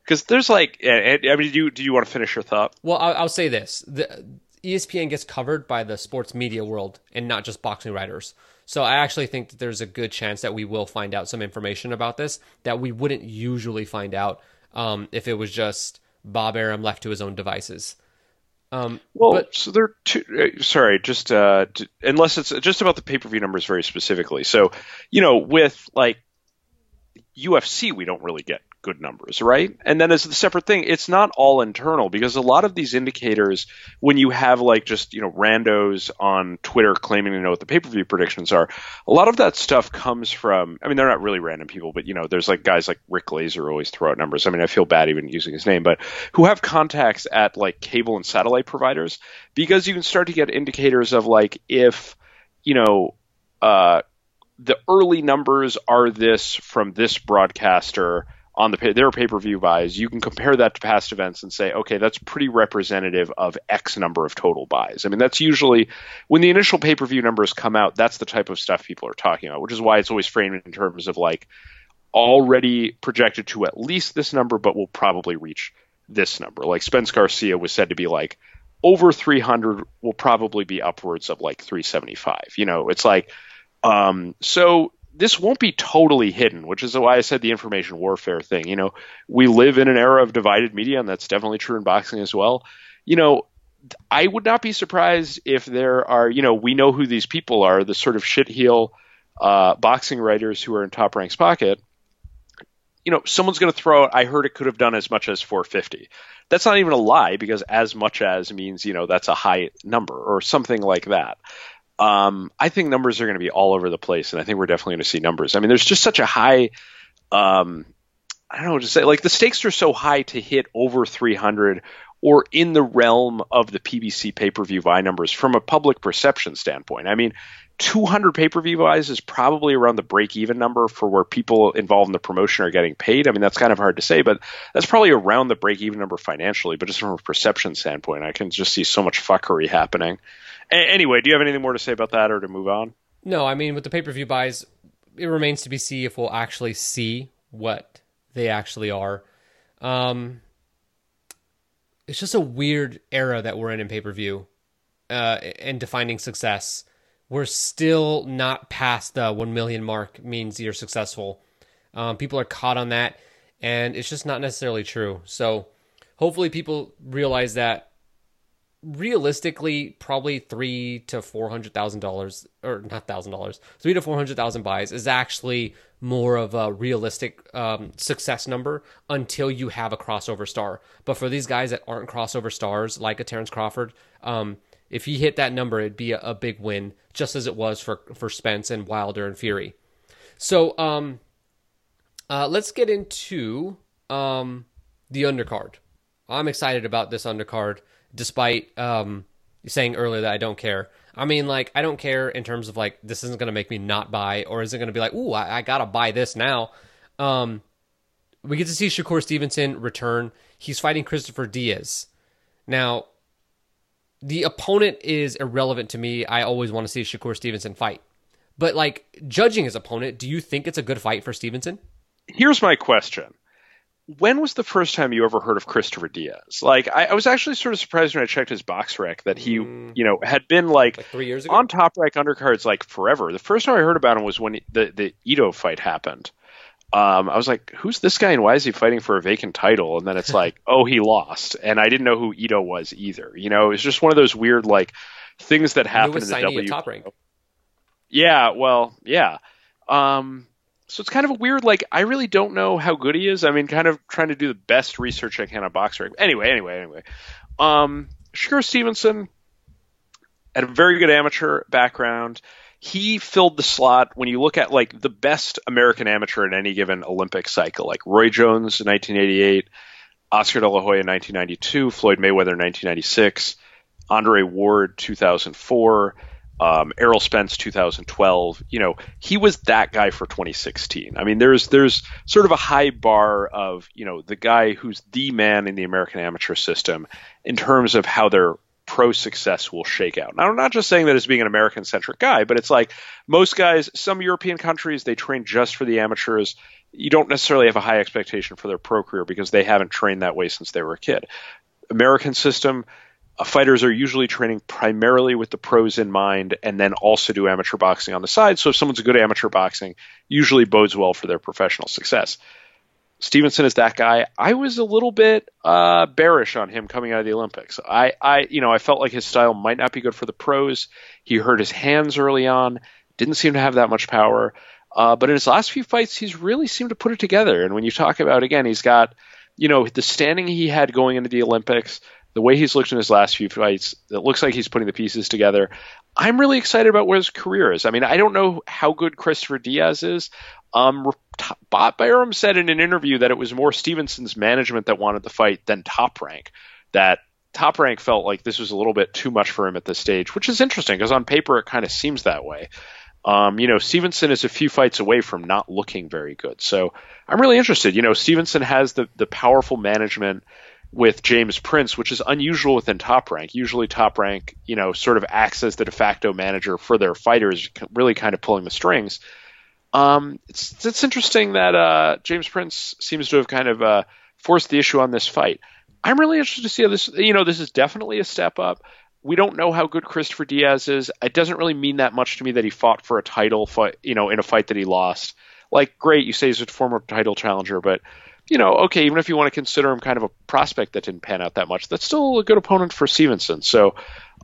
because there's like, I mean, do you do you want to finish your thought? Well, I'll, I'll say this: the ESPN gets covered by the sports media world and not just boxing writers. So I actually think that there's a good chance that we will find out some information about this that we wouldn't usually find out um, if it was just Bob Arum left to his own devices. Um, well, but, so there. Two, uh, sorry, just uh, to, unless it's just about the pay per view numbers very specifically. So, you know, with like UFC, we don't really get good numbers, right? And then as a separate thing, it's not all internal because a lot of these indicators, when you have like just, you know, randos on Twitter claiming to know what the pay per view predictions are, a lot of that stuff comes from, I mean, they're not really random people, but, you know, there's like guys like Rick Glazer always throw out numbers. I mean, I feel bad even using his name, but who have contacts at like cable and satellite providers because you can start to get indicators of like if, you know, uh, the early numbers are this from this broadcaster on the their pay per view buys, you can compare that to past events and say, okay, that's pretty representative of X number of total buys. I mean, that's usually when the initial pay per view numbers come out, that's the type of stuff people are talking about, which is why it's always framed in terms of like already projected to at least this number, but will probably reach this number. Like Spence Garcia was said to be like over 300 will probably be upwards of like 375. You know, it's like, um, so this won't be totally hidden, which is why I said the information warfare thing. You know, we live in an era of divided media, and that's definitely true in boxing as well. You know, I would not be surprised if there are, you know, we know who these people are, the sort of shitheel uh, boxing writers who are in Top Rank's pocket. You know, someone's going to throw out, I heard it could have done as much as 450. That's not even a lie because as much as means, you know, that's a high number or something like that. Um, I think numbers are going to be all over the place, and I think we're definitely going to see numbers. I mean, there's just such a high, um, I don't know what to say. Like the stakes are so high to hit over 300 or in the realm of the PBC pay per view buy numbers from a public perception standpoint. I mean, 200 pay per view buys is probably around the break even number for where people involved in the promotion are getting paid. I mean, that's kind of hard to say, but that's probably around the break even number financially. But just from a perception standpoint, I can just see so much fuckery happening. A- anyway, do you have anything more to say about that or to move on? No, I mean, with the pay per view buys, it remains to be seen if we'll actually see what they actually are. Um, it's just a weird era that we're in in pay per view uh, and defining success. We're still not past the 1 million mark means you're successful. Um, people are caught on that, and it's just not necessarily true. So hopefully, people realize that realistically probably three to four hundred thousand dollars or not thousand dollars three to four hundred thousand buys is actually more of a realistic um, success number until you have a crossover star. But for these guys that aren't crossover stars like a terrence crawford um, if he hit that number it'd be a, a, big win just as it was for for spence and wilder and fury. So um, uh, let's get into um, the undercard. I'm excited about this undercard despite um, saying earlier that I don't care. I mean, like, I don't care in terms of like this isn't going to make me not buy, or is it going to be like, ooh, I, I gotta buy this now. Um, we get to see Shakur Stevenson return. He's fighting Christopher Diaz. Now, the opponent is irrelevant to me. I always want to see Shakur Stevenson fight. But like judging his opponent, do you think it's a good fight for Stevenson? Here's my question when was the first time you ever heard of Christopher Diaz? Like, I, I, was actually sort of surprised when I checked his BoxRec that he, mm. you know, had been like, like, three years ago on top rank undercards like forever. The first time I heard about him was when the the Ito fight happened. Um, I was like, who's this guy and why is he fighting for a vacant title? And then it's like, oh, he lost, and I didn't know who Ito was either. You know, it's just one of those weird like things that happen in the W. top rank. Yeah, well, yeah. Um, so it's kind of a weird. Like, I really don't know how good he is. I mean, kind of trying to do the best research I can on BoxRec. Anyway, anyway, anyway. Um, Shakur Stevenson had a very good amateur background. He filled the slot when you look at like the best American amateur in any given Olympic cycle, like Roy Jones in 1988, Oscar De La Hoya in 1992, Floyd Mayweather in 1996, Andre Ward 2004 um, Errol Spence 2012. You know, he was that guy for 2016. I mean, there's there's sort of a high bar of you know the guy who's the man in the American amateur system in terms of how their pro success will shake out. Now, I'm not just saying that as being an American centric guy, but it's like most guys, some European countries, they train just for the amateurs. You don't necessarily have a high expectation for their pro career because they haven't trained that way since they were a kid. American system, fighters are usually training primarily with the pros in mind and then also do amateur boxing on the side. So if someone's good at amateur boxing, usually bodes well for their professional success. Stevenson is that guy. I was a little bit uh, bearish on him coming out of the Olympics. I, I, you know, I felt like his style might not be good for the pros. He hurt his hands early on. Didn't seem to have that much power. Uh, but in his last few fights, he's really seemed to put it together. And when you talk about again, he's got, you know, the standing he had going into the Olympics, the way he's looked in his last few fights, it looks like he's putting the pieces together. I'm really excited about where his career is. I mean, I don't know how good Christopher Diaz is. Um, Bob Arum said in an interview that it was more Stevenson's management that wanted the fight than Top Rank. That Top Rank felt like this was a little bit too much for him at this stage, which is interesting because on paper it kind of seems that way. Um, you know, Stevenson is a few fights away from not looking very good. So I'm really interested. You know, Stevenson has the the powerful management with James Prince, which is unusual within Top Rank. Usually, Top Rank, you know, sort of acts as the de facto manager for their fighters, really kind of pulling the strings. Um, it's it's interesting that uh, James Prince seems to have kind of uh, forced the issue on this fight. I'm really interested to see how this. You know, this is definitely a step up. We don't know how good Christopher Diaz is. It doesn't really mean that much to me that he fought for a title fight, you know, in a fight that he lost. Like, great, you say he's a former title challenger, but you know, okay, even if you want to consider him kind of a prospect that didn't pan out that much, that's still a good opponent for Stevenson. So,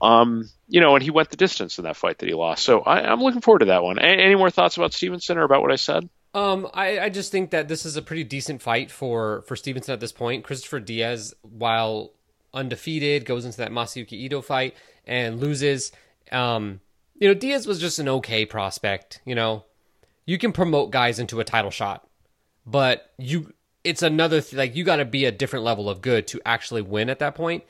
um, you know, and he went the distance in that fight that he lost. So I, am looking forward to that one. Any, any, more thoughts about Stevenson or about what I said? Um, I, I just think that this is a pretty decent fight for for Stevenson at this point. Christopher Diaz, while undefeated, goes into that Masayuki Ito fight and loses. Um, you know, Diaz was just an okay prospect. You know, you can promote guys into a title shot, but you it's another th- like you got to be a different level of good to actually win at that point,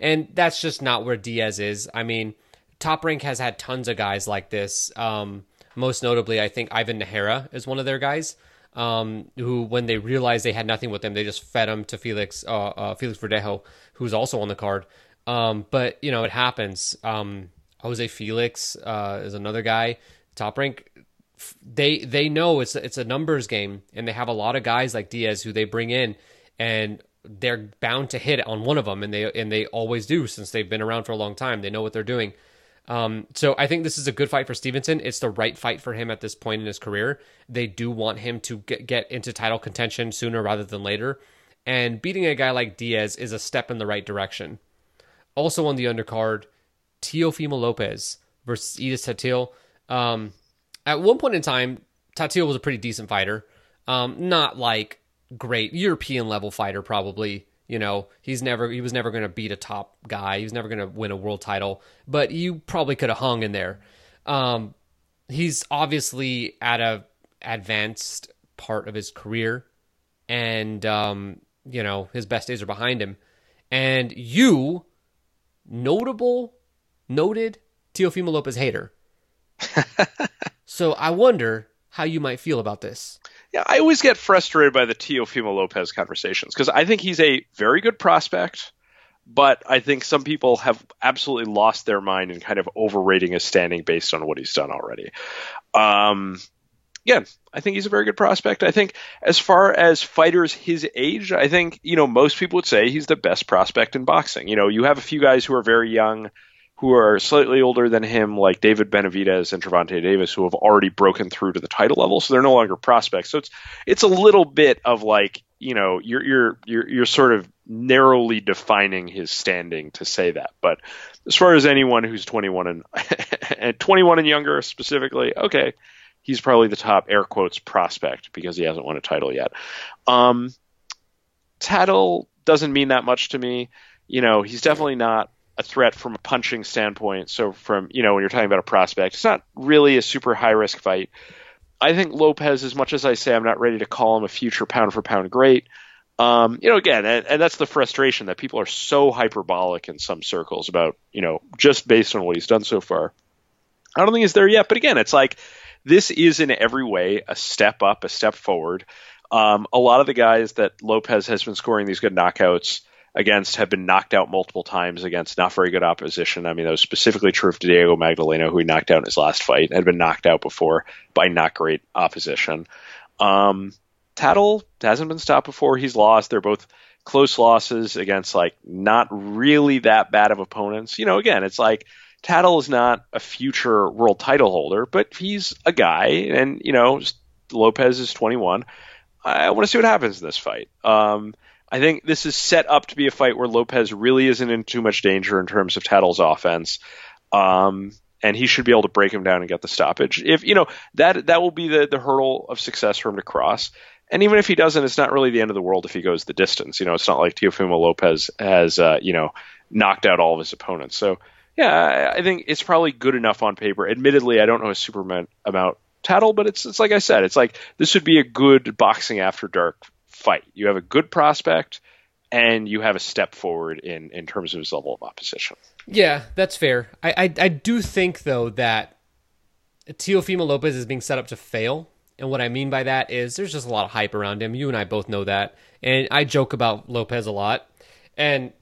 and that's just not where Diaz is. I mean, Top Rank has had tons of guys like this. Um, most notably, I think Ivan Najera is one of their guys. Um, who, when they realized they had nothing with them, they just fed him to Felix, uh, uh, Felix Verdejo, who's also on the card. Um, but you know, it happens. Um, Jose Felix uh, is another guy. Top Rank they they know it's it's a numbers game, and they have a lot of guys like Diaz who they bring in, and they're bound to hit on one of them, and they and they always do since they've been around for a long time. They know what they're doing. Um, so I think this is a good fight for Stevenson. It's the right fight for him at this point in his career. They do want him to get, get into title contention sooner rather than later, and beating a guy like Diaz is a step in the right direction. Also on the undercard, Teofimo Lopez versus Edis Tatli. Um, at one point in time, Tatli was a pretty decent fighter. Um, not like great European level fighter, probably. You know, he's never he was never going to beat a top guy. He was never going to win a world title, but you probably could have hung in there. Um, he's obviously at a advanced part of his career, and um, you know his best days are behind him. And you, notable, noted Teofimo Lopez hater. So I wonder how you might feel about this. Yeah, I always get frustrated by the Teofimo Lopez conversations because I think he's a very good prospect, but I think some people have absolutely lost their mind in kind of overrating his standing based on what he's done already. Um, again, I think he's a very good prospect. I think as far as fighters his age, I think, you know, most people would say he's the best prospect in boxing. You know, you have a few guys who are very young who are slightly older than him, like David Benavidez and Gervonta Davis, who have already broken through to the title level, so they're no longer prospects. So it's it's a little bit of like you know you're you're you're you're sort of narrowly defining his standing to say that. But as far as anyone who's 21 and, and 21 and younger specifically, okay, he's probably the top air quotes prospect because he hasn't won a title yet. Um, Tatli doesn't mean that much to me. You know, he's definitely not a threat from a punching standpoint. So from you know when you're talking about a prospect, it's not really a super high risk fight. I think Lopez, as much as I say I'm not ready to call him a future pound for pound great, um, you know, again, and, and, that's the frustration that people are so hyperbolic in some circles about, you know, just based on what he's done so far. I don't think he's there yet, but again, it's like this is in every way a step up, a step forward. Um, a lot of the guys that Lopez has been scoring these good knockouts against have been knocked out multiple times against not very good opposition. I mean, that was specifically true of Diego Magdaleno, who he knocked out in his last fight, had been knocked out before by not great opposition. Um, Tatli hasn't been stopped before. He's lost. They're both close losses against like not really that bad of opponents. You know, again, it's like Tatli is not a future world title holder, but he's a guy, and you know, Lopez is 21. I want to see what happens in this fight. Um, I think this is set up to be a fight where Lopez really isn't in too much danger in terms of Tatli's offense. Um, and he should be able to break him down and get the stoppage. If you know that that will be the the hurdle of success for him to cross. And even if he doesn't, it's not really the end of the world if he goes the distance. You know, it's not like Teofimo Lopez has uh, you know knocked out all of his opponents. So yeah, I think it's probably good enough on paper. Admittedly, I don't know a Superman about Tattle, but it's it's like I said, it's like this would be a good boxing after dark fight. You have a good prospect, and you have a step forward in in terms of his level of opposition. Yeah, that's fair. I I, I do think though that Teofimo Lopez is being set up to fail. And what I mean by that is there's just a lot of hype around him. You and I both know that. And I joke about Lopez a lot. And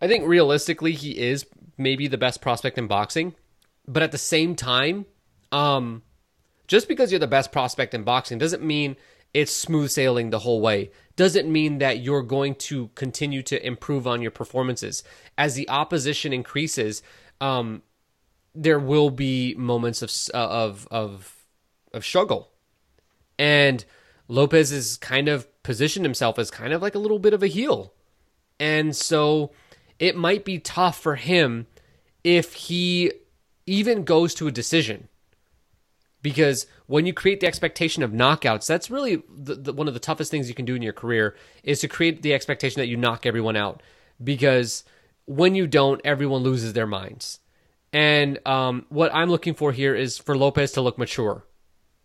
I think realistically he is maybe the best prospect in boxing. But at the same time, um, just because you're the best prospect in boxing doesn't mean it's smooth sailing the whole way doesn't mean that you're going to continue to improve on your performances. As the opposition increases, um, there will be moments of uh, of of of struggle, and Lopez has kind of positioned himself as kind of like a little bit of a heel, and so it might be tough for him if he even goes to a decision because when you create the expectation of knockouts, that's really the, the, one of the toughest things you can do in your career is to create the expectation that you knock everyone out. Because when you don't, everyone loses their minds. And um, what I'm looking for here is for Lopez to look mature.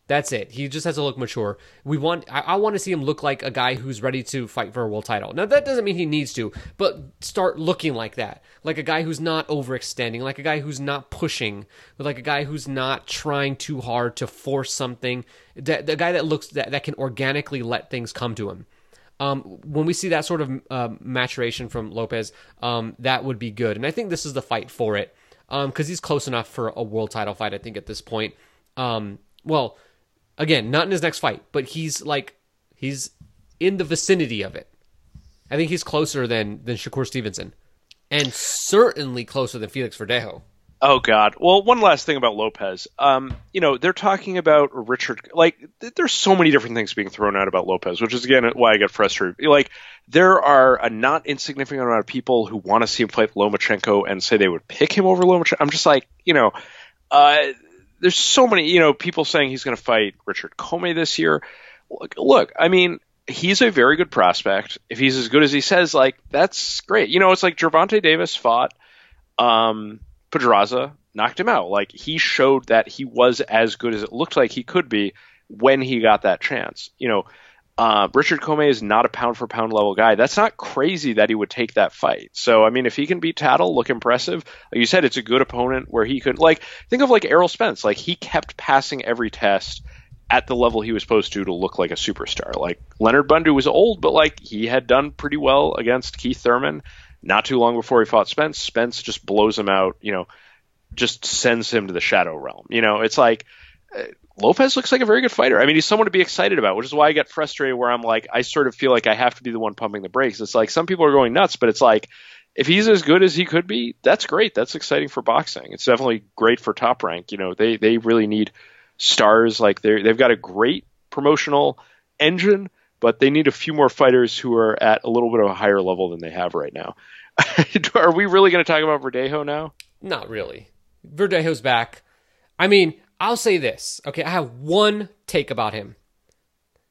That's it. He just has to look mature. We want. I, I, want to see him look like a guy who's ready to fight for a world title. Now that doesn't mean he needs to, but start looking like that, like a guy who's not overextending, like a guy who's not pushing, like a guy who's not trying too hard to force something. The, the guy that looks that, that can organically let things come to him. Um, when we see that sort of uh, maturation from Lopez, um, that would be good. And I think this is the fight for it because um, he's close enough for a world title fight. I think at this point. Um, well Again, not in his next fight, but he's like he's in the vicinity of it. I think he's closer than than Shakur Stevenson, and certainly closer than Felix Verdejo. Oh God! Well, one last thing about Lopez. Um, you know, they're talking about Richard. Like, th- there's so many different things being thrown out about Lopez, which is again why I get frustrated. Like, there are a not insignificant amount of people who want to see him fight Lomachenko and say they would pick him over Lomachenko. I'm just like, you know, uh, there's so many, you know, people saying he's going to fight Richard Commey this year. Look, look, I mean, he's a very good prospect. If he's as good as he says, like that's great. You know, it's like Gervonta Davis fought um, Pedraza, knocked him out. Like he showed that he was as good as it looked like he could be when he got that chance. You know, uh, Richard Commey is not a pound for pound level guy. That's not crazy that he would take that fight. So, I mean, if he can beat Tatli, look impressive. Like you said, it's a good opponent where he could, like, think of like Errol Spence. Like, he kept passing every test at the level he was supposed to to look like a superstar. Like, Leonard Bundu was old, but, like, he had done pretty well against Keith Thurman not too long before he fought Spence. Spence just blows him out, you know, just sends him to the shadow realm. You know, it's like, Lopez looks like a very good fighter. I mean, he's someone to be excited about, which is why I get frustrated where I'm like, I sort of feel like I have to be the one pumping the brakes. It's like some people are going nuts, but it's like, if he's as good as he could be, that's great. That's exciting for boxing. It's definitely great for top rank. You know, they, they really need stars. Like they they've got a great promotional engine, but they need a few more fighters who are at a little bit of a higher level than they have right now. are we really going to talk about Verdejo now? Not really. Verdejo's back. I mean, I'll say this. Okay, I have one take about him.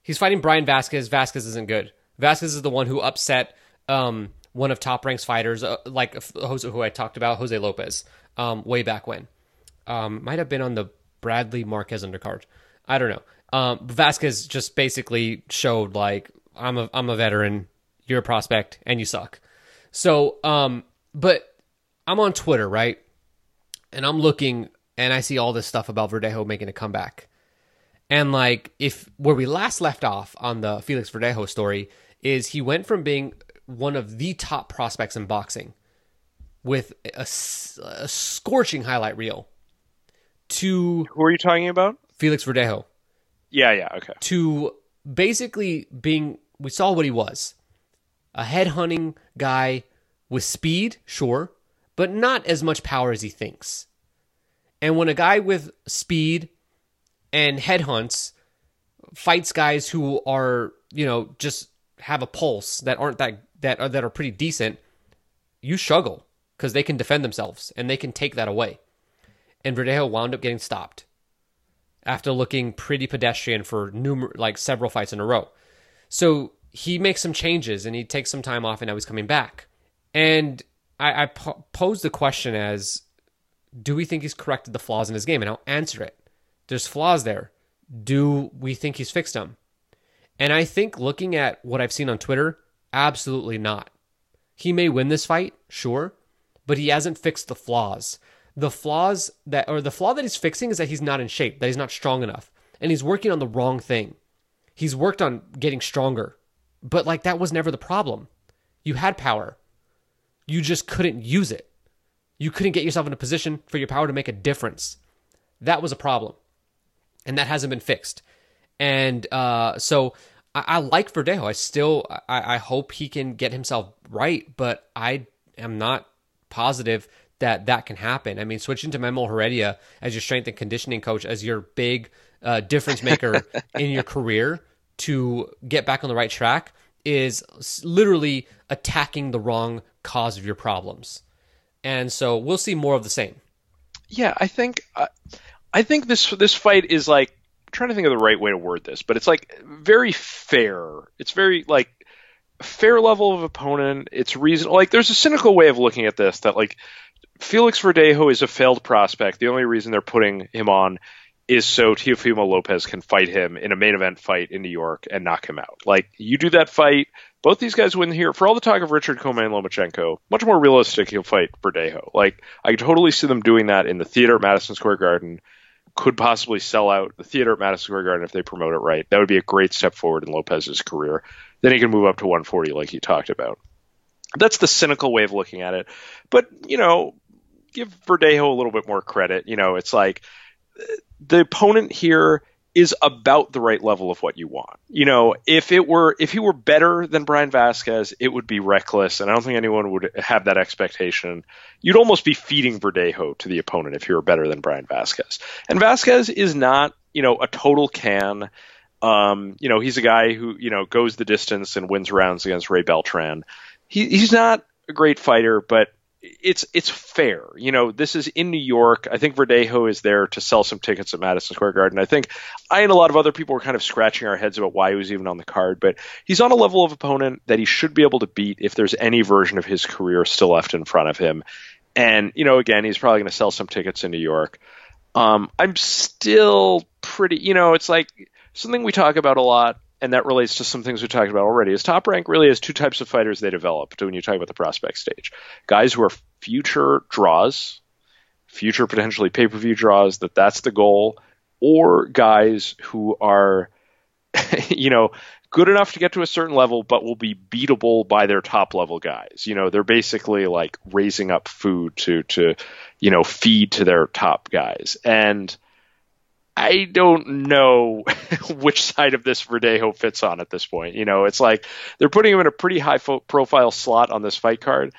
He's fighting Bryan Vasquez. Vasquez isn't good. Vasquez is the one who upset um, one of Top Rank's fighters, uh, like Jose, who I talked about, Jose Lopez, um, way back when. Um, might have been on the Bradley Marquez undercard. I don't know. Um, Vasquez just basically showed like I'm a I'm a veteran, you're a prospect, and you suck. So, um, but I'm on Twitter, right? And I'm looking and I see all this stuff about Verdejo making a comeback. And like if where we last left off on the Felix Verdejo story is he went from being one of the top prospects in boxing with a, a scorching highlight reel to Who are you talking about? Felix Verdejo Yeah, yeah, okay. to basically being we saw what he was a headhunting guy with speed sure but not as much power as he thinks and when a guy with speed and headhunts fights guys who are you know just have a pulse that aren't that that are that are pretty decent you struggle because they can defend themselves and they can take that away and Verdejo wound up getting stopped after looking pretty pedestrian for numer- like several fights in a row. So he makes some changes and he takes some time off and now he's coming back. And I, I po- pose the question as do we think he's corrected the flaws in his game? And I'll answer it. There's flaws there. Do we think he's fixed them? And I think looking at what I've seen on Twitter, absolutely not. He may win this fight, sure, but he hasn't fixed the flaws the flaws that or the flaw that he's fixing is that he's not in shape, that he's not strong enough, and he's working on the wrong thing. He's worked on getting stronger, but like that was never the problem. You had power. You just couldn't use it. You couldn't get yourself in a position for your power to make a difference. That was a problem. And that hasn't been fixed. And uh, so I, I, like Verdejo. I still I, I hope he can get himself right, but I am not positive that that can happen. I mean, switching to Memo Heredia as your strength and conditioning coach, as your big uh, difference maker in your career to get back on the right track is literally attacking the wrong cause of your problems. And so we'll see more of the same. Yeah, I think uh, I think this this fight is like I'm trying to think of the right way to word this, but it's like very fair. It's very like fair level of opponent. It's reasonable. like there's a cynical way of looking at this that like Felix Verdejo is a failed prospect. The only reason they're putting him on is so Teofimo Lopez can fight him in a main event fight in New York and knock him out. Like you do that fight, both these guys win here. For all the talk of Richard and Lomachenko, much more realistic he'll fight Verdejo. Like I totally see them doing that in the theater at Madison Square Garden. Could possibly sell out the theater at Madison Square Garden if they promote it right. That would be a great step forward in Lopez's career. Then he can move up to 140 like he talked about. That's the cynical way of looking at it. But, you know, give Verdejo a little bit more credit. You know, it's like uh, the opponent here is about the right level of what you want. You know, if it were if he were better than Bryan Vasquez, it would be reckless, and I don't think anyone would have that expectation. You'd almost be feeding Verdejo to the opponent if you were better than Bryan Vasquez. And Vasquez is not, you know, a total can. Um, you know, he's a guy who you know goes the distance and wins rounds against Ray Beltran. He, he's not a great fighter, but it's it's fair. You know, this is in New York. I think Verdejo is there to sell some tickets at Madison Square Garden. I think I and a lot of other people were kind of scratching our heads about why he was even on the card, but he's on a level of opponent that he should be able to beat if there's any version of his career still left in front of him. And you know, again, he's probably going to sell some tickets in New York. Um, I'm still pretty, you know, it's like something we talk about a lot and that relates to some things we talked about already, is top rank really has two types of fighters they develop when you talk about the prospect stage. Guys who are future draws, future potentially pay per view draws, that that's the goal, or guys who are, you know, good enough to get to a certain level, but will be beatable by their top level guys. You know, they're basically like raising up food to to, you know, feed to their top guys. And I don't know which side of this Verdejo fits on at this point. You know, it's like they're putting him in a pretty high fo- profile slot on this fight card.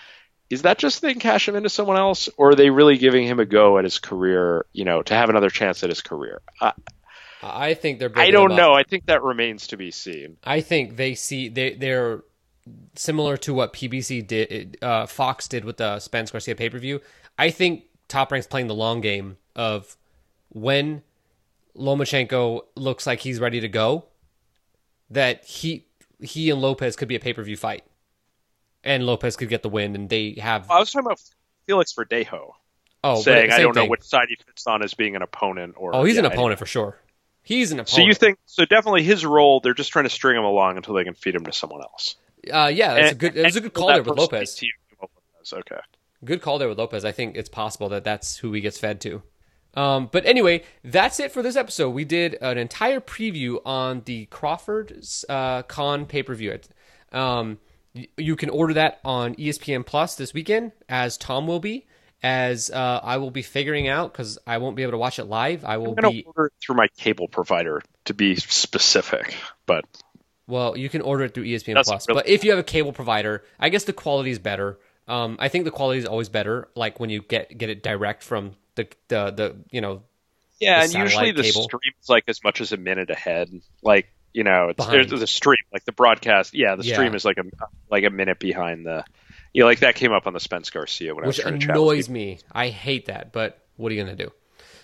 Is that just they can cash him into someone else, or are they really giving him a go at his career? You know, to have another chance at his career. I, I think they're. I don't know. I think that remains to be seen. I think they see they they're similar to what PBC did, uh, Fox did with the Spence Garcia pay per view. I think Top Rank's playing the long game of when Lomachenko looks like he's ready to go, that he he and Lopez could be a pay per view fight, and Lopez could get the win, and they have I was talking about Felix Verdejo oh saying I don't know which side he fits on as being an opponent or. Oh, he's yeah, an opponent for sure. He's an opponent. So you think so? Definitely his role. They're just trying to string him along until they can feed him to someone else. Uh, yeah, that's a good. It was a good call there with person Lopez. team up with Lopez, Okay. Good call there with Lopez. I think it's possible that that's who he gets fed to. Um, but anyway, that's it for this episode. We did an entire preview on the Crawford uh, Khan pay per view. Um, you can order that on ESPN Plus this weekend, as Tom will be, as uh, I will be figuring out because I won't be able to watch it live. I will I'm going be. to order it through my cable provider to be specific, but Well, you can order it through ESPN That's Plus, really- but if you have a cable provider, I guess the quality is better. Um, I think the quality is always better, like when you get get it direct from the the, the you know yeah, and usually the cable. stream's like as much as a minute ahead. Like you know, it's, Behind. there's the stream, like the broadcast. Yeah, the Yeah. stream is like a like a minute behind the. Yeah, like that came up on the Spence Garcia when I was which trying to annoys me. I hate that, but what are you gonna do?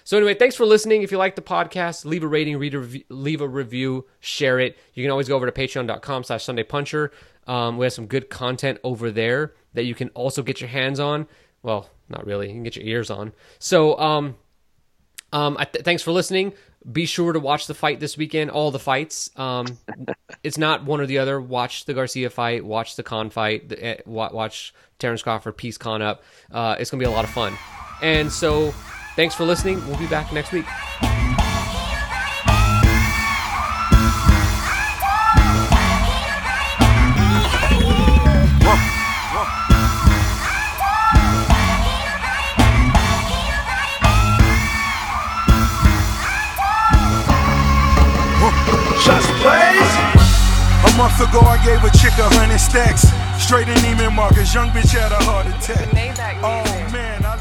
So anyway, thanks for listening. If you like the podcast, leave a rating, read a rev- leave a review, share it. You can always go over to patreon.com slash Sunday Puncher. Um, we have some good content over there that you can also get your hands on. Well, not really. You can get your ears on. So um, um, I th- thanks for listening. Be sure to watch the fight this weekend. All the fights. Um, it's not one or the other. Watch the Garcia fight. Watch the Khan fight. The, wa- watch Terrence Crawford piece Khan up. Uh, it's gonna be a lot of fun. And so, thanks for listening. We'll be back next week. Month ago, I gave a chick a hundred stacks. Straight in Neiman Marcus, young bitch had a heart attack. Oh man, I